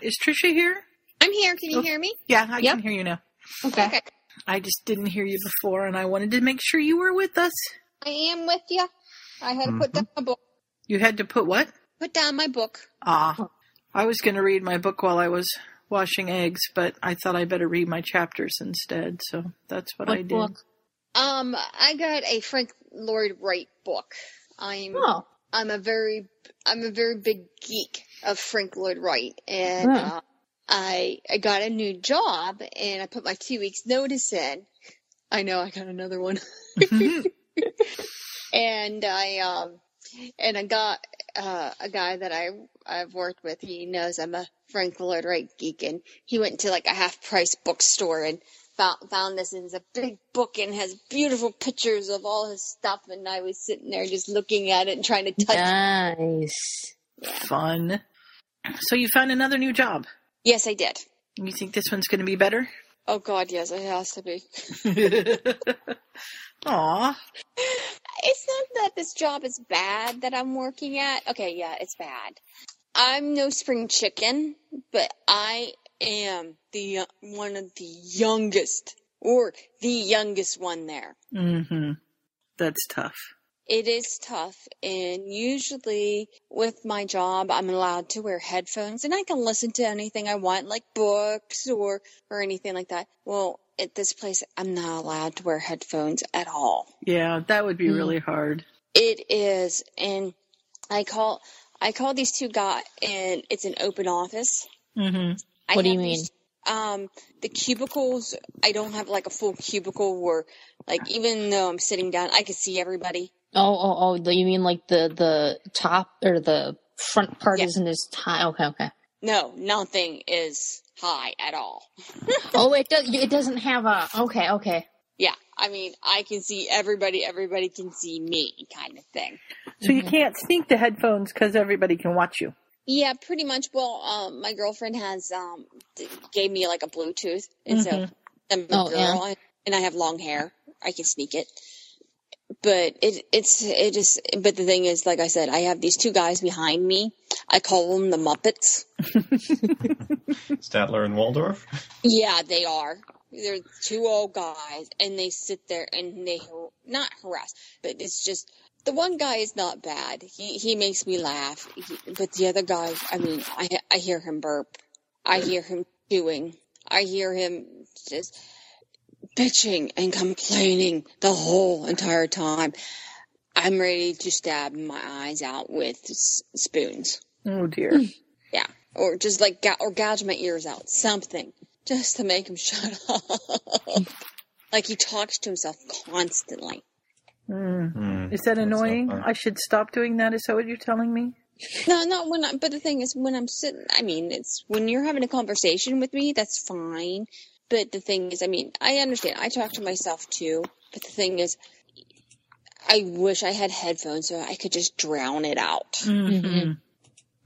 Is Trisha here? I'm here. Can you Oh. hear me? Yeah, I Yep. can hear you now. Okay. Okay. I just didn't hear you before, and I wanted to make sure you were with us. I am with you. I had to put down my book. You had to put what? Put down my book. Ah, I was going to read my book while I was washing eggs, but I thought I better read my chapters instead, so that's what, What I did. book? Um, I got a Frank Lloyd Wright book. I'm Oh. I'm a very I'm a very big geek of Frank Lloyd Wright, and Hmm. uh, I I got a new job, and I put my two weeks notice in. I know I got another one, and I um and I got uh, a guy that I I've worked with. He knows I'm a Frank Lloyd Wright geek, and he went to like a half price bookstore and found found this and it's a big book and has beautiful pictures of all his stuff. And I was sitting there just looking at it and trying to touch. Nice. Fun. So you found another new job. Yes, I did. You think this one's going to be better? Oh God, yes, it has to be. Aw. It's not that this job is bad that I'm working at. Okay, yeah, it's bad. I'm no spring chicken, but I am the uh, one of the youngest or the youngest one there. Mm-hmm. That's tough. It is tough, and usually with my job, I'm allowed to wear headphones, and I can listen to anything I want, like books or or anything like that. Well, at this place, I'm not allowed to wear headphones at all. Yeah, that would be Hmm. really hard. It is, and I call I call these two guys, and it's an open office. Mm-hmm. What do you mean? these- um, the cubicles. I don't have like a full cubicle where, like, even though I'm sitting down, I can see everybody. Oh, oh, oh. the- You mean like the the top or the front part Yeah. isn't as high? Okay, okay. No, nothing is high at all. Oh, it does. It doesn't have a. Okay, okay. Yeah, I mean, I can see everybody. Everybody can see me, kind of thing. So you can't sneak the headphones because everybody can watch you. Yeah, pretty much. Well, um, my girlfriend has um gave me like a Bluetooth, and so Mhm. I'm a Oh, yeah. girl, and I have long hair. I can sneak it. But it it's it is. But the thing is, like I said, I have these two guys behind me. I call them the Muppets. Statler and Waldorf. Yeah, they are. They're two old guys, and they sit there and they not harass, but it's just the one guy is not bad. He he makes me laugh, he, but the other guy, I mean, I I hear him burp, I hear him chewing, I hear him just bitching and complaining the whole entire time. I'm ready to stab my eyes out with s- spoons. Oh dear. Yeah, or just like ga- or gouge my ears out, something, just to make him shut up. like he talks to himself constantly. Mm. Hmm, Is that that's annoying? fun. I should stop doing that. Is that what you're telling me? No, not when I. But the thing is, when I'm sitting, I mean, it's when you're having a conversation with me, that's fine. But the thing is, I mean, I understand. I talk to myself too. But the thing is, I wish I had headphones so I could just drown it out. Mm-hmm.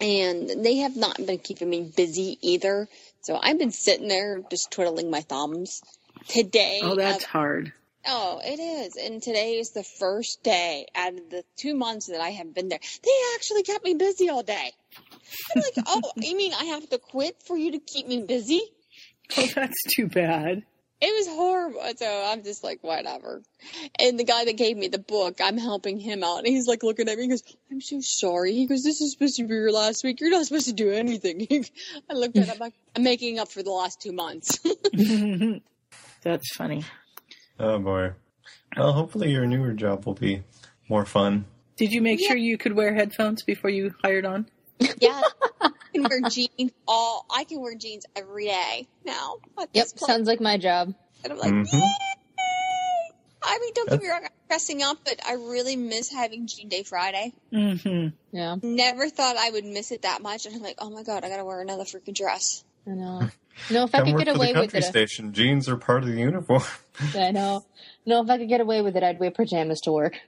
and they have not been keeping me busy either. So I've been sitting there just twiddling my thumbs. Today, Oh, that's uh, hard. oh, it is, and today is the first day out of the two months that I have been there. They actually kept me busy all day. I'm like, oh, you mean I have to quit for you to keep me busy? Oh, that's too bad. It was horrible. So I'm just like, whatever. And the guy that gave me the book, I'm helping him out. And he's like looking at me. He goes, I'm so sorry. He goes, this is supposed to be your last week. You're not supposed to do anything. I looked at him like, I'm making up for the last two months. that's funny. Oh boy. Well, hopefully your newer job will be more fun. Did you make Yeah. sure you could wear headphones before you hired on? yeah. I can wear jeans all, I can wear jeans every day now. at Yep, point. sounds like my job. And I'm like, Mhm. yay! I mean, don't get me wrong, I'm dressing up, but I really miss having Jean Day Friday. Mm-hmm. Yeah, Never thought I would miss it that much. And I'm like, oh my god, I gotta wear another freaking dress. I know. No, if I Come could work get for away the with country it, station. Jeans are part of the uniform. I know. No, if I could get away with it, I'd wear pajamas to work.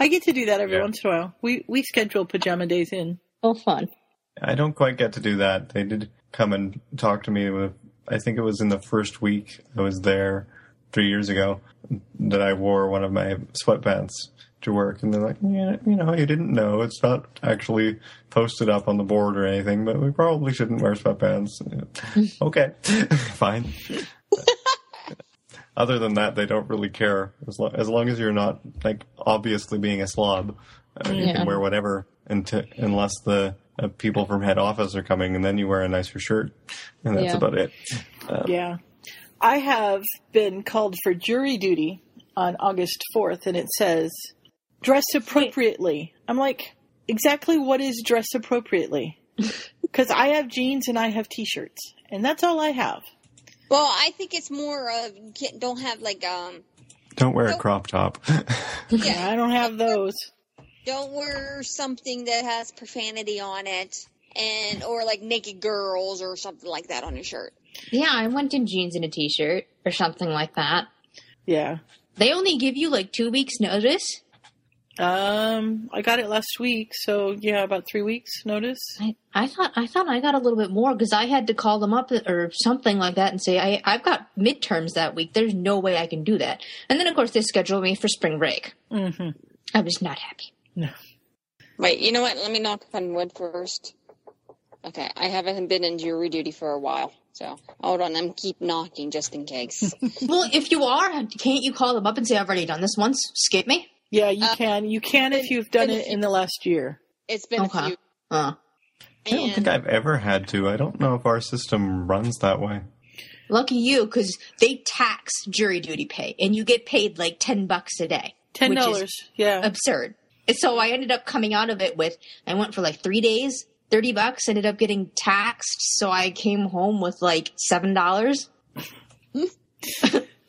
I get to do that every Yeah. once in a while. We we schedule pajama days in. Oh, fun. I don't quite get to do that. They did come and talk to me with, I think it was in the first week I was there three years ago that I wore one of my sweatpants to work, and they're like, yeah, you know, you didn't know it's not actually posted up on the board or anything, but we probably shouldn't wear sweatpants. okay, fine. Other than that, they don't really care as, lo- as long as you're not like obviously being a slob. Uh, You Yeah. can wear whatever until, unless the uh, people from head office are coming, and then you wear a nicer shirt, and that's Yeah. about it. Yeah. I have been called for jury duty on August 4th, and it says, dress appropriately. I'm like, exactly what is dress appropriately? Because I have jeans and I have t shirts, and that's all I have. Well, I think it's more of don't have like um Don't wear a crop top. yeah I don't have those. Don't wear something that has profanity on it and or like naked girls or something like that on your shirt. Yeah, I went in jeans and a t-shirt or something like that. Yeah. They only give you like two weeks notice. Um, I got it last week, so yeah, about three weeks notice. I, I thought I thought I got a little bit more because I had to call them up or something like that and say I I've got midterms that week. There's no way I can do that. And then of course they scheduled me for spring break. hmm I was not happy. No. Wait, you know what? Let me knock on wood first. Okay, I haven't been in jury duty for a while, so hold on. I'm keep knocking just in case. Well, if you are, can't you call them up and say I've already done this once? Skip me. Yeah, you Uh, can. You can if you've done it in the last year. it's been Okay. a few. Uh, I don't And think I've ever had to. I don't know if our system runs that way. lucky you because they tax jury duty pay and you get paid like ten bucks a day. Ten which is dollars. Yeah. absurd. And so I ended up coming out of it with I went for like three days, thirty bucks. Ended up getting taxed, so I came home with like seven dollars.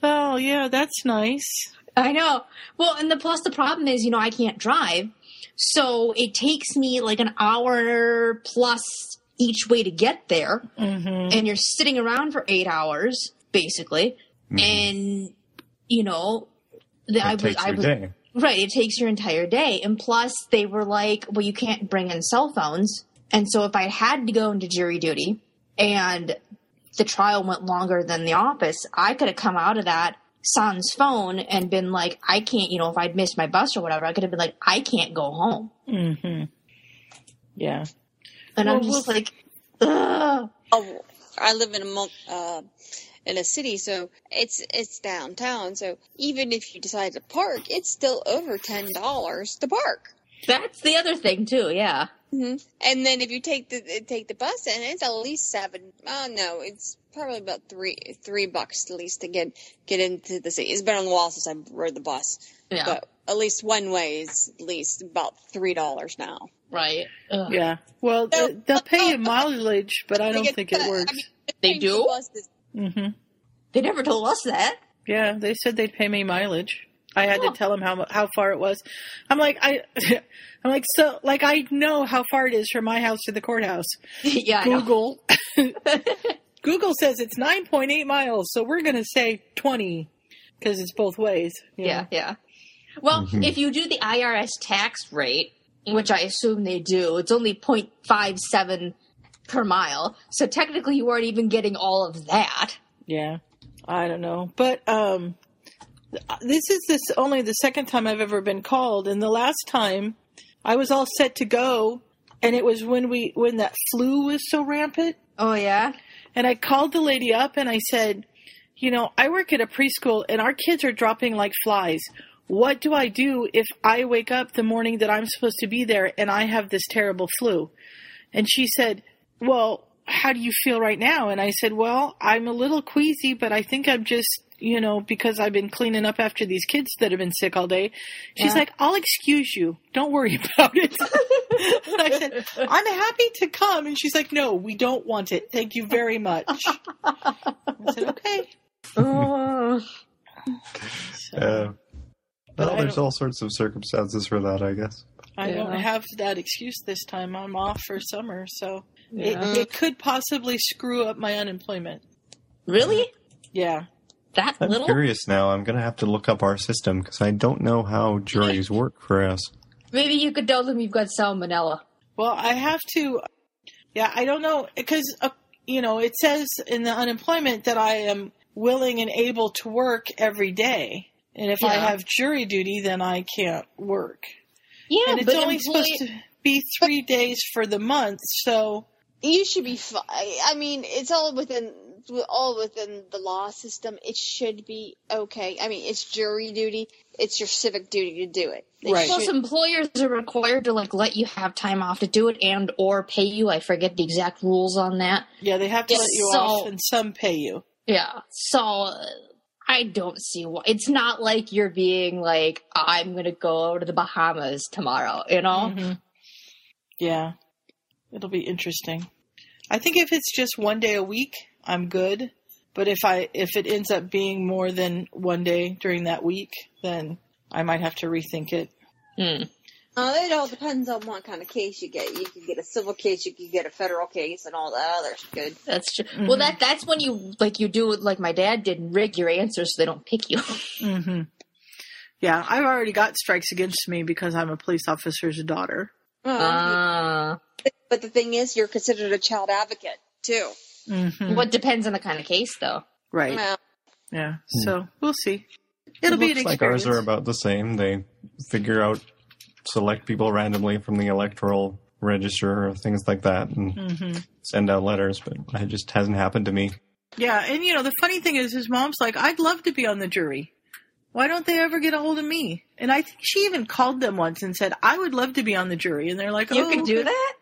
Oh yeah, that's nice. I know. Well, and the plus the problem is, you know, I can't drive, so it takes me like an hour plus each way to get there, hmm and you're sitting around for eight hours basically, Mhm. and you know, the, I It was takes I your was day. Right, it takes your entire day. And plus, they were like, well, you can't bring in cell phones. And so if I had to go into jury duty and the trial went longer than the office, I could have come out of that sans phone and been like, I can't, you know, if I'd missed my bus or whatever, I could have been like, I can't go home. Mm-hmm. Yeah. And I'm just well- like, ugh. oh, I live in a mul- uh, in a city, so it's it's downtown. So even if you decide to park, it's still over ten dollars to park. That's the other thing too, yeah. hmm And then if you take the take the bus in, it's at least seven. Oh no, it's probably about three three bucks at least to get get into the city. It's been on the wall since I rode the bus, Yeah. but at least one way is at least about three dollars now. right. Ugh. Yeah. Well, No. th- they'll pay you mileage, but I don't think it I works. mean, They do? bus is- hmm They never told us that. Yeah, they said they'd pay me mileage. I had Oh. to tell them how how far it was. I'm like I, I'm like so like I know how far it is from my house to the courthouse. yeah, Google, Google says it's 9.8 miles, so we're gonna say 20 because it's both ways. you Yeah, know. yeah. Well, Mhm. if you do the IRS tax rate, which I assume they do, it's only 0.57 per mile. So technically you aren't even getting all of that. Yeah, I don't know, but um, this is this only the second time I've ever been called, and the last time I was all set to go, and it was when we when that flu was so rampant, Oh yeah? and I called the lady up and I said, you know, I work at a preschool, and our kids are dropping like flies. What do I do if I wake up the morning that I'm supposed to be there and I have this terrible flu? And she said, well, how do you feel right now? And I said, well, I'm a little queasy, but I think I'm just, you know, because I've been cleaning up after these kids that have been sick all day. She's Yeah. like, I'll excuse you. Don't worry about it. and I said, I'm happy to come. And she's like, no, we don't want it. Thank you very much. I said, okay. Oh. So, Uh, well, there's all sorts of circumstances for that, I guess. I don't have that excuse this time. I'm off for summer, so Yeah. it, it could possibly screw up my unemployment. Really? Yeah. That I'm little? curious now. I'm going to have to look up our system because I don't know how juries work for us. Maybe you could tell them you've got salmonella. Well, I have to. Yeah, I don't know because uh, you know it says in the unemployment that I am willing and able to work every day, And if I have jury duty, then I can't work. Yeah, and it's but only employ- supposed to be three days for the month, so You should be fine. I mean, it's all within all within the law system. It should be okay. I mean, it's jury duty. It's your civic duty to do it. They Right. Plus, should- employers are required to like let you have time off to do it and or pay you. I forget the exact rules on that. yeah, they have to Yeah, let you so- off and some pay you. Yeah. So uh, I don't see why. It's not like you're being like, I'm going to go to the Bahamas tomorrow, you know? Mhm. Yeah, it'll be interesting. I think if it's just one day a week, I'm good. But if I if it ends up being more than one day during that week, then I might have to rethink it. Hmm. Uh, it all depends on what kind of case you get. You could get a civil case, you could get a federal case, and all that other good. That's true. Well, Mhm. that that's when you like you do it like my dad did and rig your answers so they don't pick you. hmm Yeah, I've already got strikes against me because I'm a police officer's daughter. Uh, Ah. but the thing is, you're considered a child advocate too. hmm What depends on the kind of case, though. Right. Well, Yeah. So we'll see. It'll it be an looks like ours are about the same. They figure out, select people randomly from the electoral register or things like that, and hmm send out letters. But it just hasn't happened to me. Yeah, and you know the funny thing is, his mom's like, "I'd love to be on the jury. Why don't they ever get a hold of me?" And I think she even called them once and said, "I would love to be on the jury." And they're like, You oh, can do okay." that?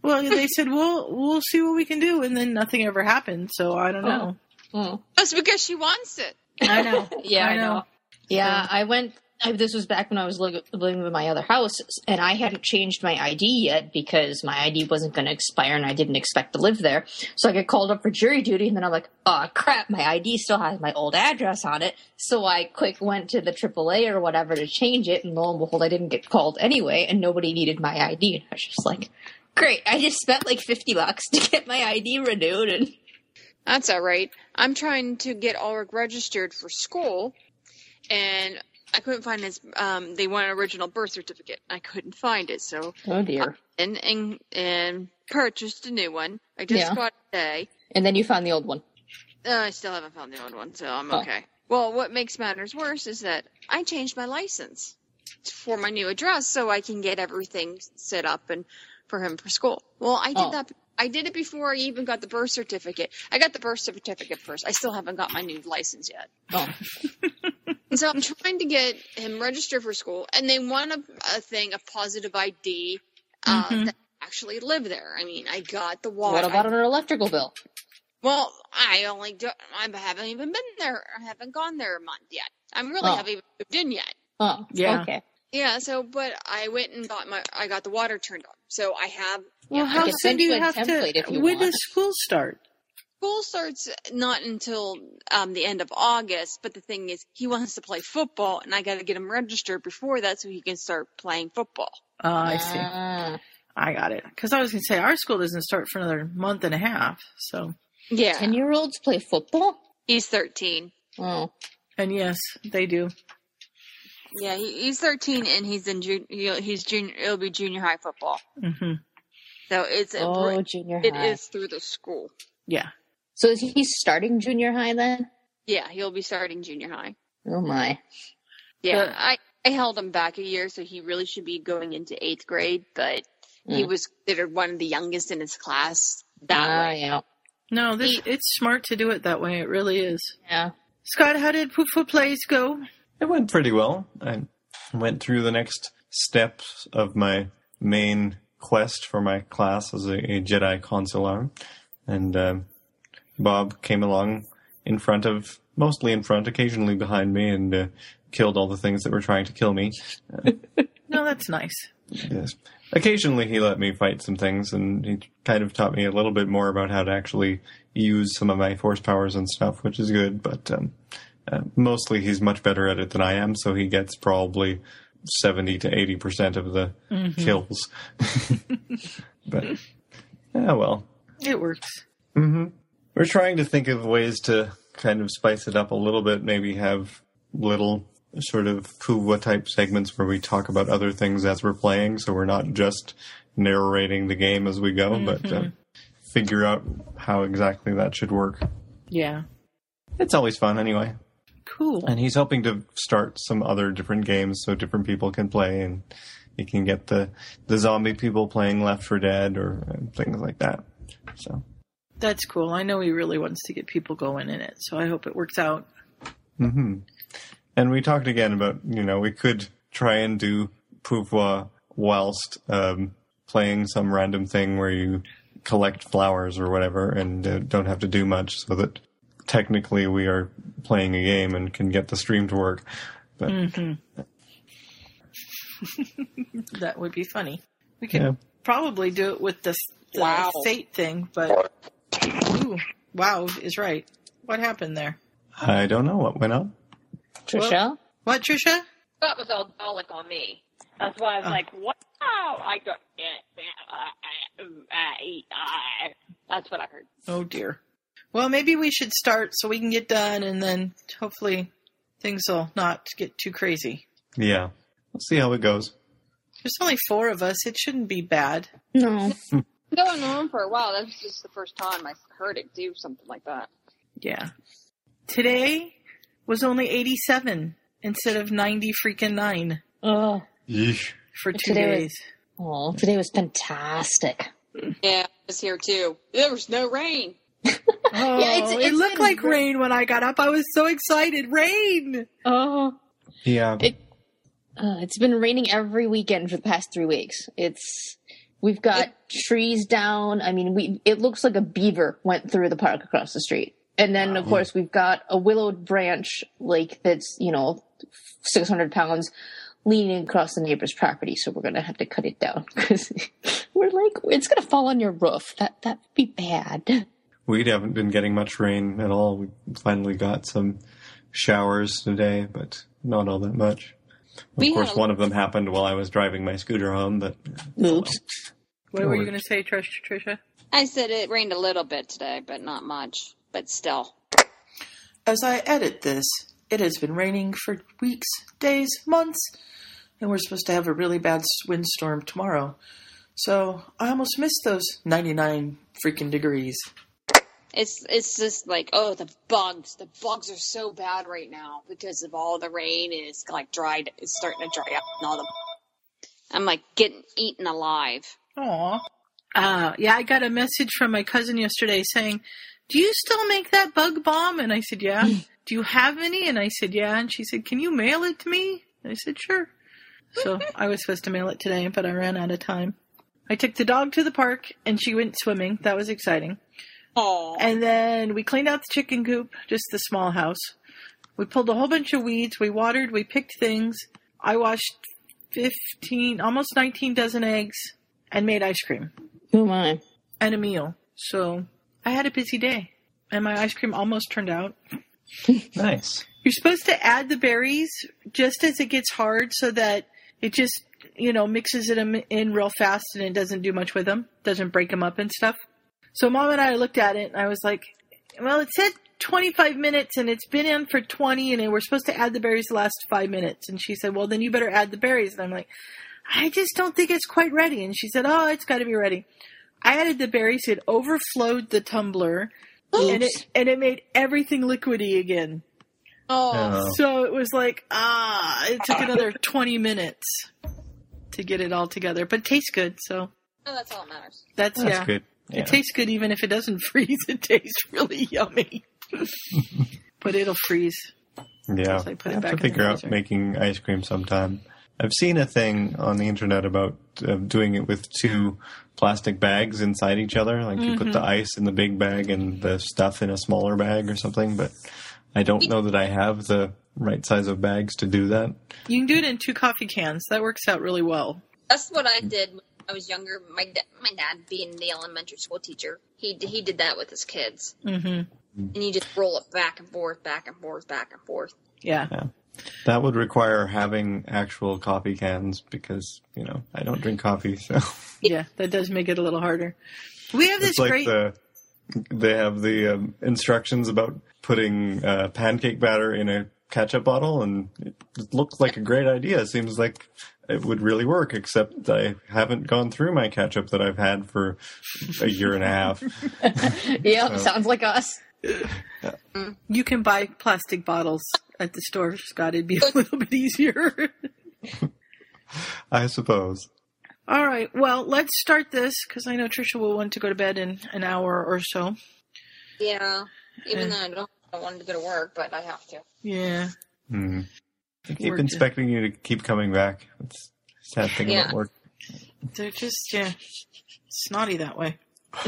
Well, they said, "Well, we'll see what we can do," and then nothing ever happened. So I don't know. Hmm. that's because she wants it. I know. Yeah, I I know. know. Yeah, I went. I, this was back when I was li- living with my other house, and I hadn't changed my ID yet because my ID wasn't going to expire, and I didn't expect to live there. So I get called up for jury duty, and then I'm like, "Oh crap, my ID still has my old address on it." So I quick went to the AAA or whatever to change it, and lo and behold, I didn't get called anyway, and nobody needed my ID. And I was just like, "Great! I just spent like fifty bucks to get my ID renewed." And That's all right. I'm trying to get Ulrich registered for school, and I couldn't find his. Um, they want an original birth certificate. I couldn't find it, so oh dear! and and and purchased a new one. I just Yeah. got it today. And then you found the old one. Uh, I still haven't found the old one, so I'm Oh. okay. Well, what makes matters worse is that I changed my license for my new address so I can get everything set up and for him for school. Well, I did Oh. that. I did it before I even got the birth certificate. I got the birth certificate first. I still haven't got my new license yet. Oh, And so I'm trying to get him registered for school, and they want a, a thing, a positive ID uh, Mhm. that actually live there. I mean, I got the water. what about an electrical bill? Well, I only do, I haven't even been there. I haven't gone there a month yet. I'm really Oh. haven't even moved in yet. Oh, Yeah. Okay. Yeah. So, but I went and got my, I got the water turned on. So I have. Well, I how soon do you you have to? template if you when want. does school start? School starts not until um, the end of August, but the thing is, he wants to play football, and I got to get him registered before that so he can start playing football. Uh, I see. Ah. I got it. Because I was going to say our school doesn't start for another month and a half. So, Yeah, Ten year olds play football? he's thirteen. Oh. and yes, they do. Yeah, he, he's thirteen, and he's in jun- he'll- he's junior. It'll be junior high football. Mm-hmm. So it's a, Oh, junior high. it is through the school. Yeah. So is he starting junior high then? Yeah, he'll be starting junior high. Oh my. Yeah, But- I I held him back a year, so he really should be going into eighth grade. But he Mm. was considered one of the youngest in his class that Ah, way. yeah. No, this He- it's smart to do it that way. It really is. Yeah. Scott, how did Poop Foot Plays go? It went pretty well. I went through the next steps of my main quest for my class as a, a Jedi consular, and um, Bob came along in front of, mostly in front, occasionally behind me, and uh, killed all the things that were trying to kill me. No, that's nice. Yes. Occasionally he let me fight some things and he kind of taught me a little bit more about how to actually use some of my force powers and stuff, which is good, but um, uh, mostly he's much better at it than I am, so he gets probably 70 to 80% of the kills. but, yeah, well. It works. hmm We're trying to think of ways to kind of spice it up a little bit, maybe have little sort of Kuva type segments where we talk about other things as we're playing, so we're not just narrating the game as we go, but uh, figure out how exactly that should work. Yeah. It's always fun anyway. Cool. And he's hoping to start some other different games so different people can play and he can get the, the zombie people playing Left 4 Dead or uh, things like that. So, That's cool. I know he really wants to get people going in it, so I hope it works out. hmm And we talked again about, you know, we could try and do Pouvoir whilst um, playing some random thing where you collect flowers or whatever and uh, don't have to do much so that technically we are playing a game and can get the stream to work. But That would be funny. We could yeah, probably do it with the, the Wow. fate thing, but ooh, wow is right. What happened there? I don't know what went on. Trisha? What, Trisha? That was all Dalek on me. That's why I was Oh. like, wow, I got That's what I heard. Oh dear. Well, maybe we should start so we can get done, and then hopefully things will not get too crazy. Yeah, we'll see how it goes. There's only four of us. It shouldn't be bad. No. Going on for a while. That's just the first time I heard it do something like that. Yeah. Today was only 87 instead of 90 freaking nine Oh, Yeesh. for two Today was- days. oh, today was fantastic. Yeah, I was here too. There was no rain. Oh, it's- it looked like ra- rain when I got up. I was so excited. Rain! Oh, Yeah, It- uh, it's been raining every weekend for the past three weeks. It's we've got trees down. I mean, we it looks like a beaver went through the park across the street, and then of course we've got a willowed branch like that's you know six hundred pounds leaning across the neighbor's property. So we're gonna have to cut it down because we're like it's gonna fall on your roof. That that would be bad. we haven't been getting much rain at all. We finally got some showers today, but not all that much. Of We course, a- one of them happened while I was driving my scooter home, but Oops. What were you going to say, Trish, Trisha? I said it rained a little bit today, but not much. But still. As I edit this, it has been raining for weeks, days, months, and we're supposed to have a really bad windstorm tomorrow. So I almost missed those 99 freaking degrees. It's it's just like oh the bugs the bugs are so bad right now because of all the rain and it's like dried it's starting to dry up and all the I'm like getting eaten alive. Aw. Uh, yeah, I got a message from my cousin yesterday saying, Do you still make that bug bomb? And I said, Yeah. Do you have any? And I said, Yeah. And she said, Can you mail it to me? And I said, Sure. So I was supposed to mail it today, but I ran out of time. I took the dog to the park and she went swimming. That was exciting. Oh, And then we cleaned out the chicken coop, just the small house. We pulled a whole bunch of weeds. We watered. We picked things. I washed 15, almost 19 dozen eggs and made ice cream Oh my. and a meal. So I had a busy day. And my ice cream almost turned out. nice. You're supposed to add the berries just as it gets hard so that it just, you know, mixes it in- in real fast and it doesn't do much with them, doesn't break them up and stuff. So mom and I looked at it and I was like, well, it said 25 minutes and it's been in for 20 and we're supposed to add the berries the last five minutes. And she said, well, then you better add the berries. And I'm like, I just don't think it's quite ready. And she said, oh, it's got to be ready. I added the berries. It overflowed the tumbler and it, and it made everything liquidy again. oh, Oh. So it was like, ah, it took another 20 minutes to get it all together, but it tastes good. So Oh, that's all that matters. that's, That's yeah. good. Yeah. It tastes good even if it doesn't freeze. It tastes really yummy. but it'll freeze. Yeah, So I put it I have back to in the figure out making ice cream sometime. I've seen a thing on the internet about uh, doing it with two plastic bags inside each other. Like you put Mm-hmm. the ice in the big bag and the stuff in a smaller bag or something. But I don't know that I have the right size of bags to do that. You can do it in two coffee cans. That works out really well. That's what I did when I was younger. My da- my dad, being the elementary school teacher, he d- he did that with his kids, hmm and you just roll it back and forth, back and forth, back and forth. Yeah. That would require having actual coffee cans because you know I don't drink coffee, so Yeah. That does make it a little harder. We have this it's like great. the they have the um, instructions about putting uh, pancake batter in a ketchup bottle, and it looked like a great idea. It seems like it would really work, except I haven't gone through my ketchup that I've had for a year and a half. Yep, sounds like us. you can buy plastic bottles at the store, Scott. It'd be a little bit easier. I suppose. All right. Well, let's start this because I know Trisha will want to go to bed in an hour or so. Yeah. Even Yeah. though I don't, I wanted to go to work, but I have to. Yeah. Hmm. I keep Work- expecting you to keep coming back. It's a sad thing Yeah. about work. They're just, yeah, snotty that way.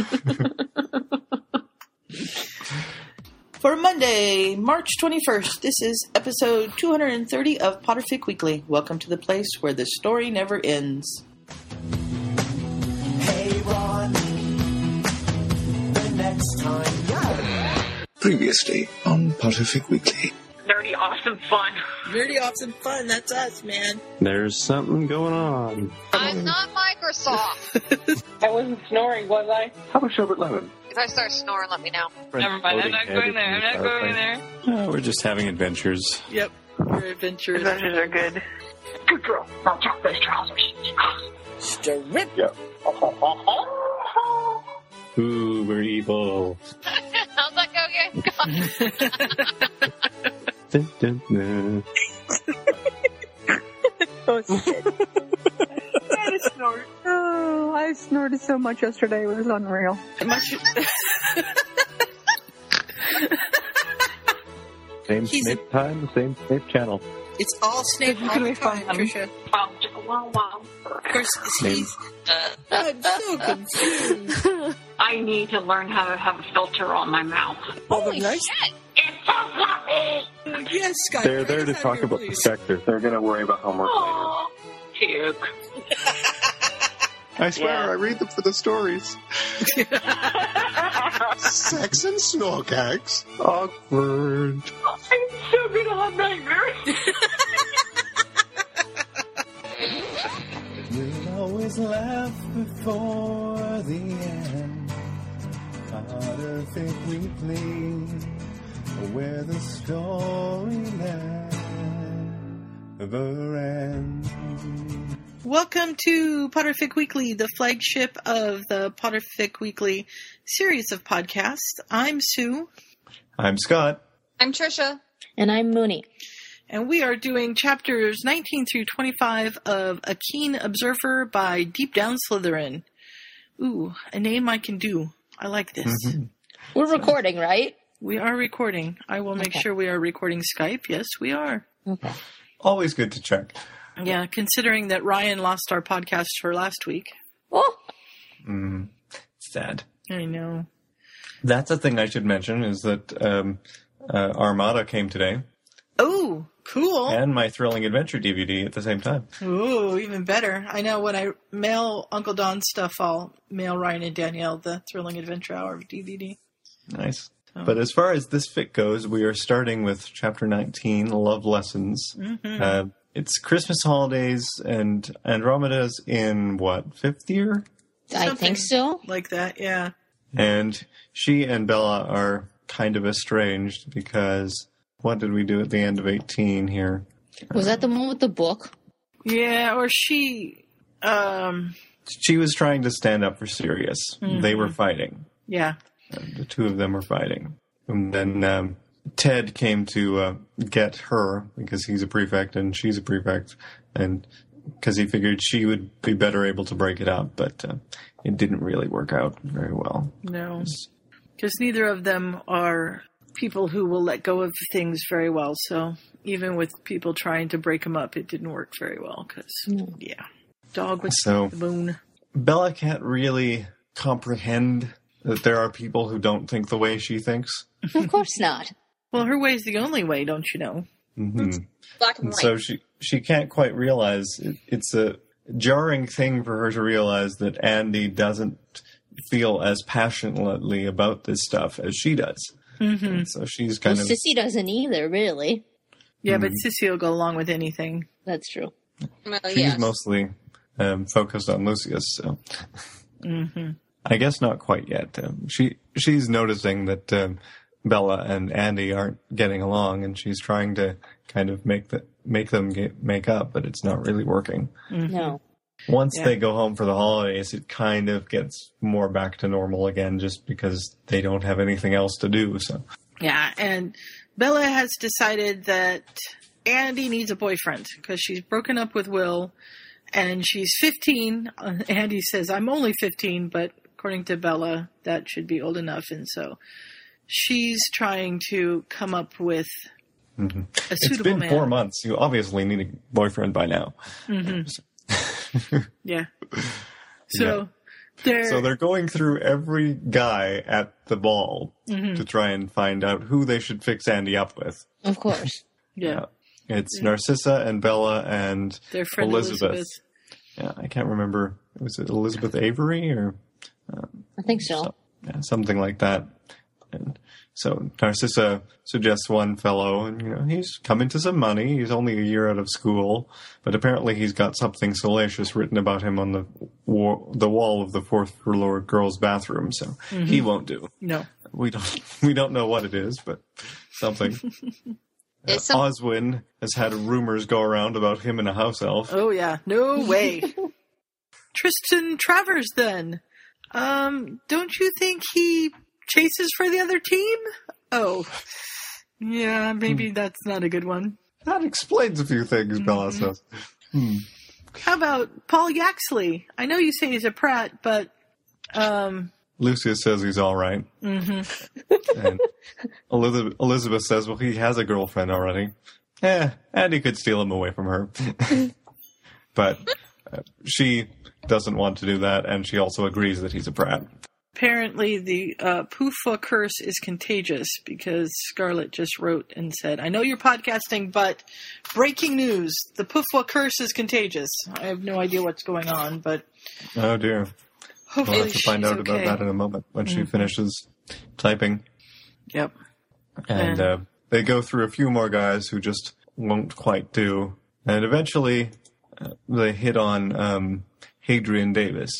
For Monday, March 21st, this is episode 230 of Potterfic Weekly. Welcome to the place where the story never ends. Hey Ron, the next time yeah. Previously on Potterfic Weekly. Nerdy, awesome fun. Nerdy awesome fun, that's us, man. There's something going on. I'm not Microsoft. I wasn't snoring, was I? How about Sherbet Lemon? if I start snoring, let me know. Never mind. I'm not going there. I'm not going there. Uh, we're just having adventures. Yep, your adventures. Adventures are good. Good girl. Now drop those trousers. Strip. Ooh, we're evil. How's that go again? Dun, dun, dun. Oh, I snorted so much yesterday. It was unreal. Much- Same He's- Snape time, same Snape channel. it's all Snape This is all gonna the time, Trisha. Wow, wow, wow. Of course, he's... Uh, I'm so uh, uh, confused. I need to learn how to have a filter on my mouth. Holy nice. shit! It's so fluffy. Yes, Scott. They're there to talk here, about the please. sector. They're going to worry about homework later. Oh, puke. I swear, Yeah. I read them for the stories. Sex and snorkax. Awkward. I'm so gonna have nightmares. We'll always laugh before the end. Potterfic Weekly, where the story never ends. Welcome to Potterfic Weekly, the flagship of the Potterfic Weekly series of podcasts. I'm Sue, I'm Scott. I'm Trisha. And I'm Mooney. and we are doing chapters 19 through 25 of A Keen Observer by Deep Down Slytherin. Ooh, a name I can do. I like this. Mhm. We're recording, right? We are recording. I will make Okay. sure we are recording Skype. Yes, we are. Okay. Always good to check. Yeah, considering that Ryan lost our podcast for last week. Oh, Mm, sad. I know. That's a thing I should mention is that um, uh, Armada came today Oh, cool. and my Thrilling Adventure DVD at the same time. Ooh, even better. I know when I mail Uncle Don stuff, I'll mail Ryan and Danielle the Thrilling Adventure Hour DVD. Nice. Oh. But as far as this fic goes, we are starting with chapter 19, Love Lessons. Mhm. Uh, it's Christmas holidays, and Andromeda's in what, fifth year? I Something. think so. Like that, yeah. And she and Bella are kind of estranged because what did we do at the end of 18 here? Was that the one with the book? Yeah, or she, um, She was trying to stand up for Sirius. They were fighting. yeah. Uh, the two of them were fighting. And then um, Ted came to uh, get her because he's a prefect and she's a prefect, and because he figured she would be better able to break it up, but uh, it didn't really work out very well. No. Because neither of them are people who will let go of things very well. So even with people trying to break them up, it didn't work very well. Because, yeah. Dog with So the moon. Bella can't really comprehend that there are people who don't think the way she thinks. Of course not. Well, her way is the only way, don't you know? hmm Black and And white. so she she can't quite realize it, it's a jarring thing for her to realize that Andy doesn't feel as passionately about this stuff as she does. Mm-hmm. So she's Well, kind of Cissy doesn't either, really. Yeah, but Mhm. Cissy will go along with anything. That's true. well, she's yes. mostly um, focused on Lucius. So Mm-hmm. I guess not quite yet. Um, she she's noticing that um, Bella and Andy aren't getting along, and she's trying to kind of make the make them get, make up, but it's not really working. No. Once Yeah. they go home for the holidays, it kind of gets more back to normal again, just because they don't have anything else to do. So Yeah, and Bella has decided that Andy needs a boyfriend because she's broken up with Will and she's 15. Uh, Andy says, I'm only 15, but according to Bella, that should be old enough. And so she's trying to come up with hmm a It's suitable been man. four months. You obviously need a boyfriend by now. Mm-hmm. Yeah. So they're, So they're going through every guy at the ball Mhm. to try and find out who they should fix Andy up with. Of course. yeah, It's Narcissa and Bella and their friend Elizabeth. Elizabeth. Yeah, I can't remember. Was it Elizabeth Avery or I think so. So- yeah, something like that? And so Narcissa suggests one fellow, and you know he's come into some money. He's only a year out of school, but apparently he's got something salacious written about him on the wa- the wall of the fourth floor girls' bathroom. So mm-hmm. he won't do. No. We don't we don't know what it is, but something. Uh, it's some- Oswin has had rumors go around about him and a house elf. Oh yeah, no way. Tristan Travers then. Um, don't you think he chases for the other team? Oh. Yeah, maybe that's not a good one. That explains a few things, Bella says. Hmm. How about Paul Yaxley? I know you say he's a prat, but um Lucius says he's all right. mhm. And Elizabeth, Elizabeth says, well, he has a girlfriend already. Eh, and he could steal him away from her. but she doesn't want to do that, and she also agrees that he's a brat. apparently the uh, Poofa curse is contagious because Scarlett just wrote and said, "I know you're podcasting, but breaking news: the Poofa curse is contagious." I have no idea what's going on, but Oh dear. hopefully We'll have to find out about that in a moment when she Mhm. finishes typing. Yep. And And- uh, they go through a few more guys who just won't quite do. And eventually uh, they hit on um, Hadrian Davis.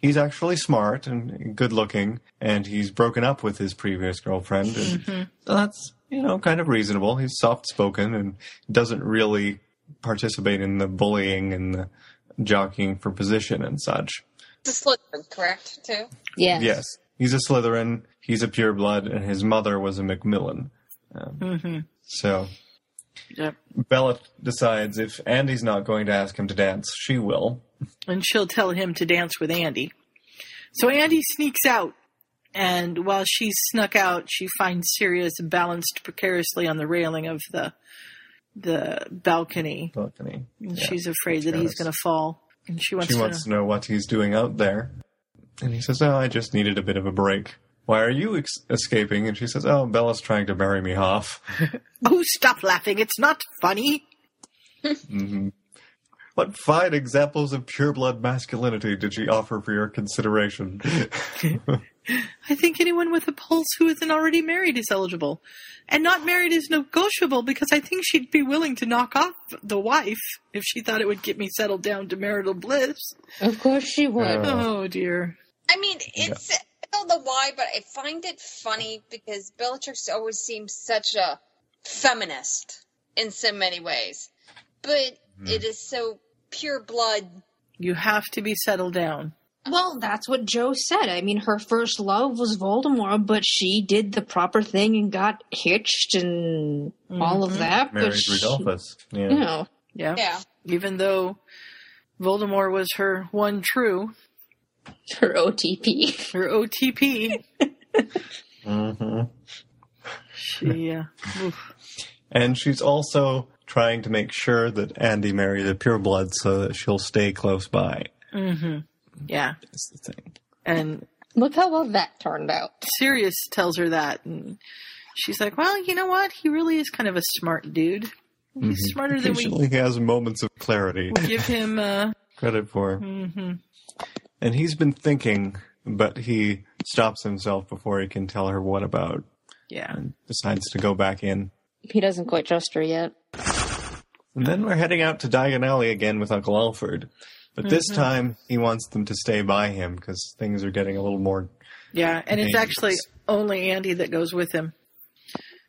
He's actually smart and good looking, and he's broken up with his previous girlfriend. And Mhm. so that's, you know, kind of reasonable. He's soft spoken and doesn't really participate in the bullying and the jockeying for position and such. It's a Slytherin, correct? Too. Yes. Yes. He's a Slytherin, he's a pureblood, and his mother was a Macmillan. Um, Mhm. so Yep. Bella decides if Andy's not going to ask him to dance, she will. And she'll tell him to dance with Andy. So Andy sneaks out, and while she's snuck out, she finds Sirius balanced precariously on the railing of the the balcony. Balcony. And Yeah. She's afraid that he's going to fall, and she wants She to. wants to know what he's doing out there. And he says, Oh, I just needed a bit of a break. Why are you ex- escaping? And she says, Oh, Bella's trying to marry me off. Oh, stop laughing! It's not funny. hmm What fine examples of pure blood masculinity did she offer for your consideration? I think anyone with a pulse who isn't already married is eligible. And not married is negotiable because I think she'd be willing to knock off the wife if she thought it would get me settled down to marital bliss. Of course she would. Uh, Oh dear. I mean, it's I don't know why, but I find it funny because Bellatrix always seems such a feminist in so many ways, but hmm. it is so pure blood. You have to be settled down. Well, that's what Jo said. I mean, her first love was Voldemort, but she did the proper thing and got hitched and all of mm-hmm. that. Married she- Rodolphus. Yeah. You know, Yeah. Yeah. Even though Voldemort was her one true, her OTP. her OTP, mm-hmm. she, uh, oof. And she's also trying to make sure that Andy marries a pureblood so that she'll stay close by. Mm-hmm. Yeah. That's the thing. And Look how well that turned out. Sirius tells her that, and she's like, "Well, you know what? He really is kind of a smart dude. He's Mhm. smarter than we he has moments of clarity. give him." Uh, Credit for. hmm And he's been thinking, but he stops himself before he can tell her what about Yeah. and decides to go back in. He doesn't quite trust her yet. And then we're heading out to Diagon Alley again with Uncle Alfred. But this Mhm. time he wants them to stay by him because things are getting a little more. Yeah, and it's actually only Andy that goes with him.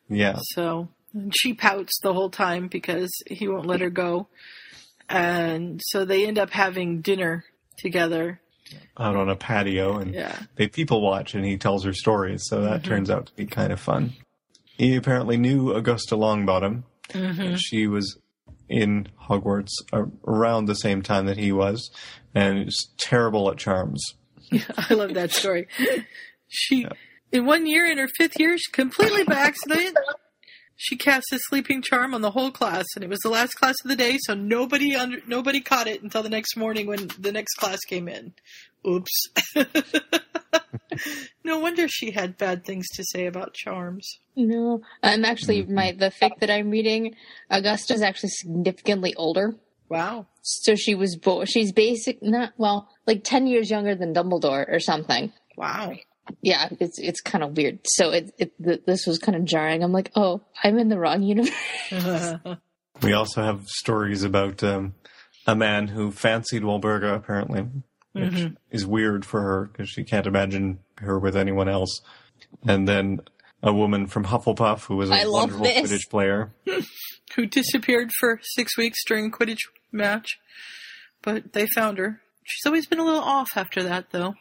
Yeah. So and she pouts the whole time because he won't let her go. And so they end up having dinner together. Out on a patio and Yeah. they people watch and he tells her stories. So that Mhm. turns out to be kind of fun. he apparently knew Augusta Longbottom. Mm-hmm. She was in Hogwarts around the same time that he was, and is terrible at charms. I love that story. She, in one year, in her fifth year, she completely by accident, she cast a sleeping charm on the whole class, and it was the last class of the day, so nobody under, nobody caught it until the next morning when the next class came in. Oops. no wonder she had bad things to say about charms. No, I'm actually my the fic that I'm reading. Augusta's actually significantly older. Wow. So she was bo- she's basic not well like ten years younger than Dumbledore or something. Wow. Yeah, it's it's kind of weird. So it, it th- this was kind of jarring. I'm like, oh, I'm in the wrong universe. We also have stories about um, a man who fancied Walburga, apparently, which Mhm. is weird for her because she can't imagine her with anyone else. And then a woman from Hufflepuff who was a I love wonderful this. Quidditch player. Who disappeared for six weeks during a Quidditch match, but they found her. She's always been a little off after that, though.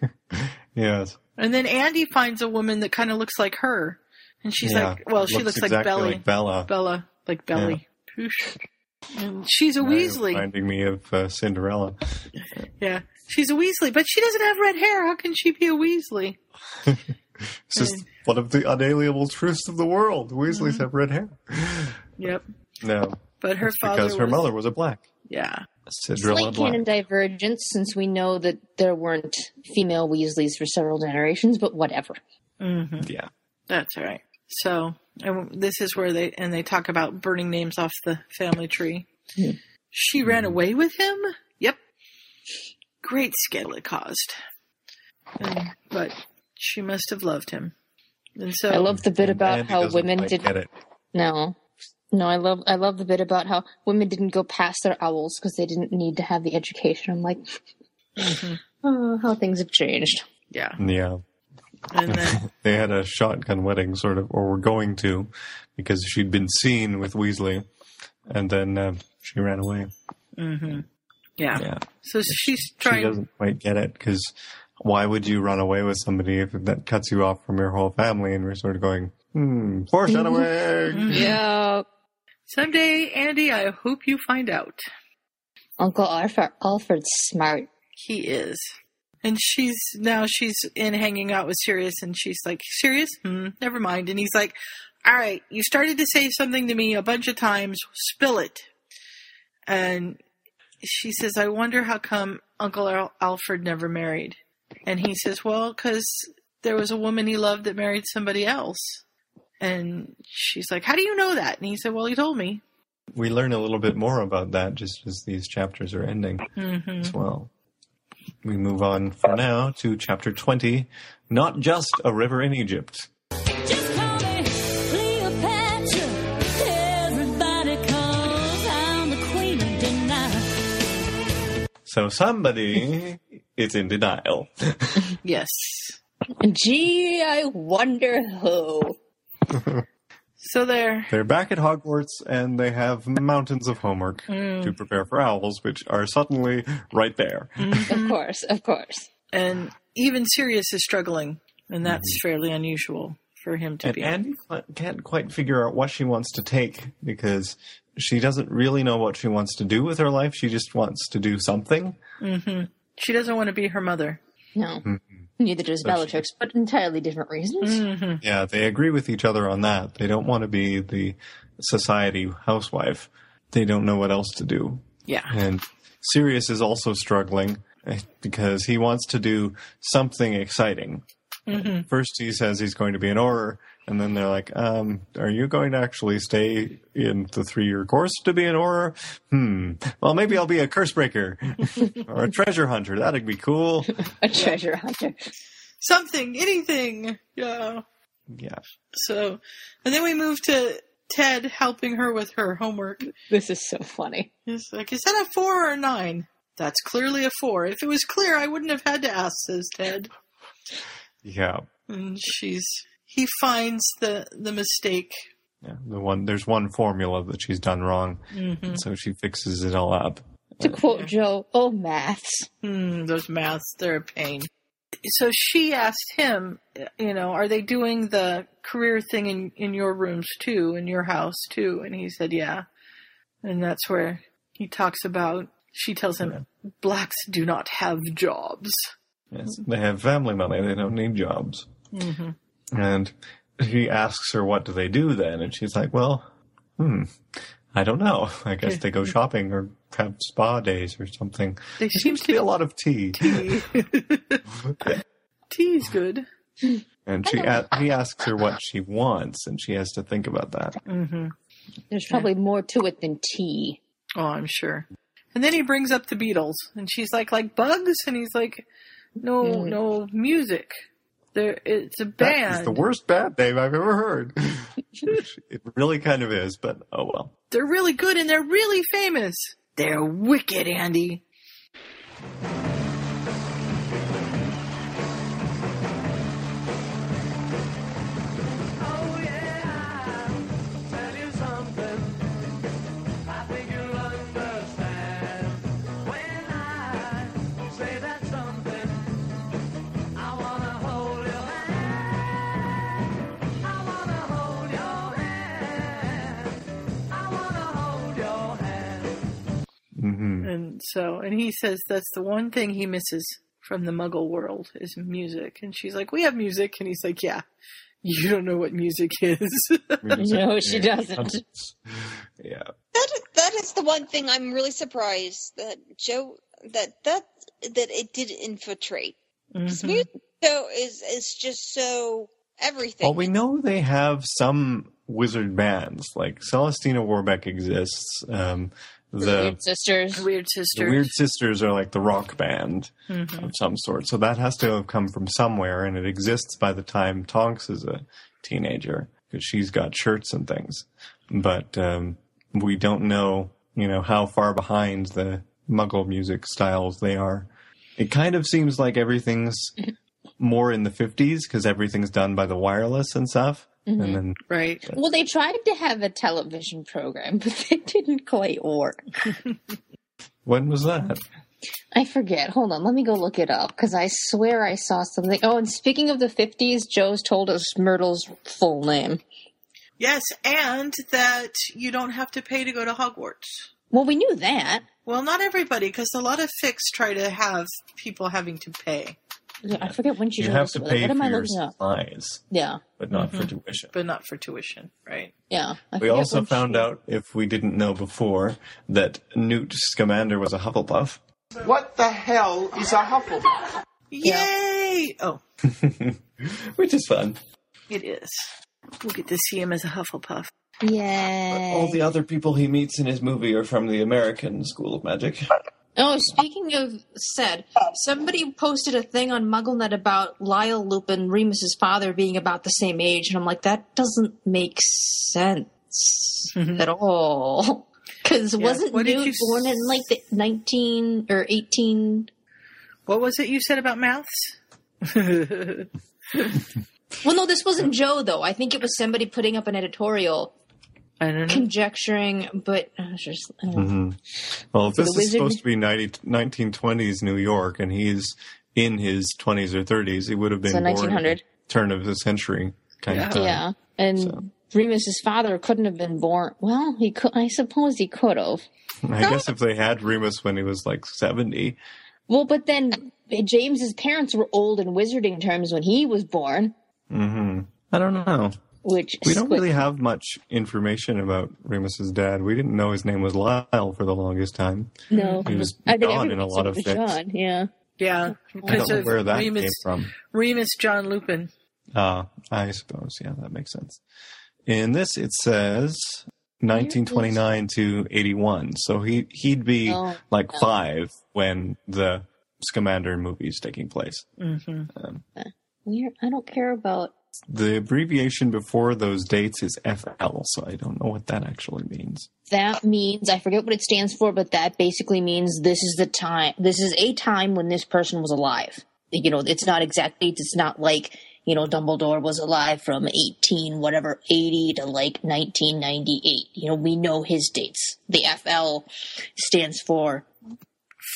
Yes. And then Andy finds a woman that kind of looks like her, and she's Yeah, like, well, she looks looks like Belly, like Bella. Bella, like Belly. Poosh. And she's a Now Weasley. Reminding me of uh, Cinderella. Yeah, she's a Weasley, but she doesn't have red hair. How can she be a Weasley? It's just one of the unalienable truths of the world. Weasleys Mm-hmm. have red hair. Yep. No. But her father because her mother was a black. Yeah. Cinderella Slight black. canon divergence since we know that there weren't female Weasleys for several generations, but whatever. hmm Yeah. That's all right. So, and this is where they and they talk about burning names off the family tree. Hmm. She ran away with him. Yep. Great scandal it caused. And, but she must have loved him. And so I love the bit about Andy how women didn't. get it. No, no, I love I love the bit about how women didn't go past their owls because they didn't need to have the education. I'm like, oh, how things have changed. Yeah. Yeah. And then they had a shotgun wedding, sort of, or were going to, because she'd been seen with Weasley, and then uh, she ran away. Mm-hmm. Yeah. Yeah. So she's trying. She doesn't quite get it, because why would you run away with somebody if that cuts you off from your whole family? And we're sort of going, hmm, foreshadowing. Yeah, someday, Andy, I hope you find out. Uncle Alfred, Alfred's smart. He is. And she's now she's in hanging out with Sirius and she's like, Sirius? Hmm, never mind. And he's like, All right, you started to say something to me a bunch of times, spill it. And she says, I wonder how come Uncle Al- Alfred never married. And he says, Well, because there was a woman he loved that married somebody else. And she's like, How do you know that? And he said, Well, he told me. We learn a little bit more about that just as these chapters are ending Mm-hmm. as well. We move on for now to chapter 20, Not Just a River in Egypt. So somebody is in denial. Yes. Gee, I wonder who. So there. They're back at Hogwarts and they have mountains of homework Mm. to prepare for owls, which are suddenly right there. Of course, of course. And even Sirius is struggling, and that's fairly unusual for him to And be. Andy can't quite figure out what she wants to take because she doesn't really know what she wants to do with her life. She just wants to do something. hmm She doesn't want to be her mother. No, Mhm. Neither does Bellatrix, but entirely different reasons. hmm Yeah, they agree with each other on that. They don't want to be the society housewife. They don't know what else to do. Yeah. And Sirius is also struggling eh, because he wants to do something exciting. hmm First, he says he's going to be an Auror, and then they're like, um, "Are you going to actually stay in the three-year course to be an Auror?" Hmm. Well, maybe I'll be a curse breaker or a treasure hunter. That'd be cool. A treasure hunter. Something, anything. Yeah. Yeah. So, and then we move to Ted helping her with her homework. This is so funny. He's like, is that a four or a nine? That's clearly a four. If it was clear, I wouldn't have had to ask, says Ted. Yeah. And she's, he finds the, the mistake. Yeah. The one there's one formula that she's done wrong, hmm so she fixes it all up. To quote Jo, oh, maths. Hmm, those maths, they're a pain. so she asked him, you know, are they doing the career thing in in your rooms too, in your house too? And he said, yeah. And that's where he talks about. She tells him, blacks do not have jobs. Yes, they have family money. They don't need jobs. hmm And he asks her, "What do they do then?" And she's like, "Well, hmm, I don't know. I guess they go shopping or have spa days or something. There seems to be a lot of tea." Tea. tea is good. And she a- he asks her what she wants, and she has to think about that. hmm There's probably more to it than tea. Oh, I'm sure. And then he brings up the Beatles, and she's like, like bugs, and he's like, no, Mm. no music. There, it's a band. It's the worst bad name I've ever heard. it really kind of is, but oh well. They're really good and they're really famous. They're wicked, Andy. So, and he says that's the one thing he misses from the Muggle world is music. And she's like, "We have music," and he's like, "Yeah, you don't know what music is." No, she doesn't. Yeah. That that is the one thing I'm really surprised that Jo that that that it did infiltrate. This Mhm. music show is is just so everything. Well, we know they have some wizard bands, like Celestina Warbeck exists. Um, the Weird sisters. Weird the sisters. Weird Sisters are like the rock band Mhm. of some sort. So that has to have come from somewhere, and it exists by the time Tonks is a teenager because she's got shirts and things. But um, we don't know, you know, how far behind the Muggle music styles they are. It kind of seems like everything's more in the 50s because everything's done by the wireless and stuff. Mhm. And then Right. Well, they tried to have a television program, but it didn't quite work. when was that? I forget. Hold on, let me go look it up because I swear I saw something. Oh, and speaking of the 50s, Jo's told us Myrtle's full name. Yes, and that you don't have to pay to go to Hogwarts. Well, we knew that. Well, not everybody, because a lot of fics try to have people having to pay, Yeah, I forget when she You have to it. pay What am for I your looking up? supplies, Yeah, but not for Mhm. tuition. but not for tuition, right? yeah. I We also found she- out, if we didn't know before, that Newt Scamander was a Hufflepuff. What the hell is a Hufflepuff? Yay! Oh, Which is fun. it is. We'll get to see him as a Hufflepuff. Yay. All the other people he meets in his movie are from the American School of Magic. Oh, speaking of said, somebody posted a thing on MuggleNet about Lyall Lupin, Remus's father, being about the same age, and I'm like, that doesn't make sense mm-hmm. at all. Because Yeah. wasn't What Newt born in like the 19 or 18? What was it you said about maths? Well, no, this wasn't Jo though. I think it was somebody putting up an editorial I don't know. conjecturing, but uh, it's just, uh, hmm Well, if this the is supposed to be 90, 1920s New York and he's in his 20s or 30s, he would have been So born 1900. turn of the century kind of time. yeah. And So. Remus's father couldn't have been born. Well, he could. I suppose he could have. I guess if they had Remus when he was like 70, Well, but then James's parents were old in wizarding terms when he was born, hmm I don't know. Which We don't really have much information about Remus's dad. We didn't know his name was Lyall for the longest time. no. He was I think gone in a lot of said it was fics. John, Yeah. Yeah, I don't know where that Remus, came from. Remus John Lupin. Ah, I suppose. Yeah, that makes sense. In this, it says 1929 to 81. So he he'd be Oh, like no. five when the Scamander movie is taking place. hmm Um, Weird. I don't care about. The abbreviation before those dates is FL, so I don't know what that actually means. That means I forget what it stands for, but that basically means this is the time. This is a time when this person was alive. You know, it's not exactly. It's not like you know Dumbledore was alive from eighteen whatever eighty to like nineteen ninety eight. You know, we know his dates. The FL stands for.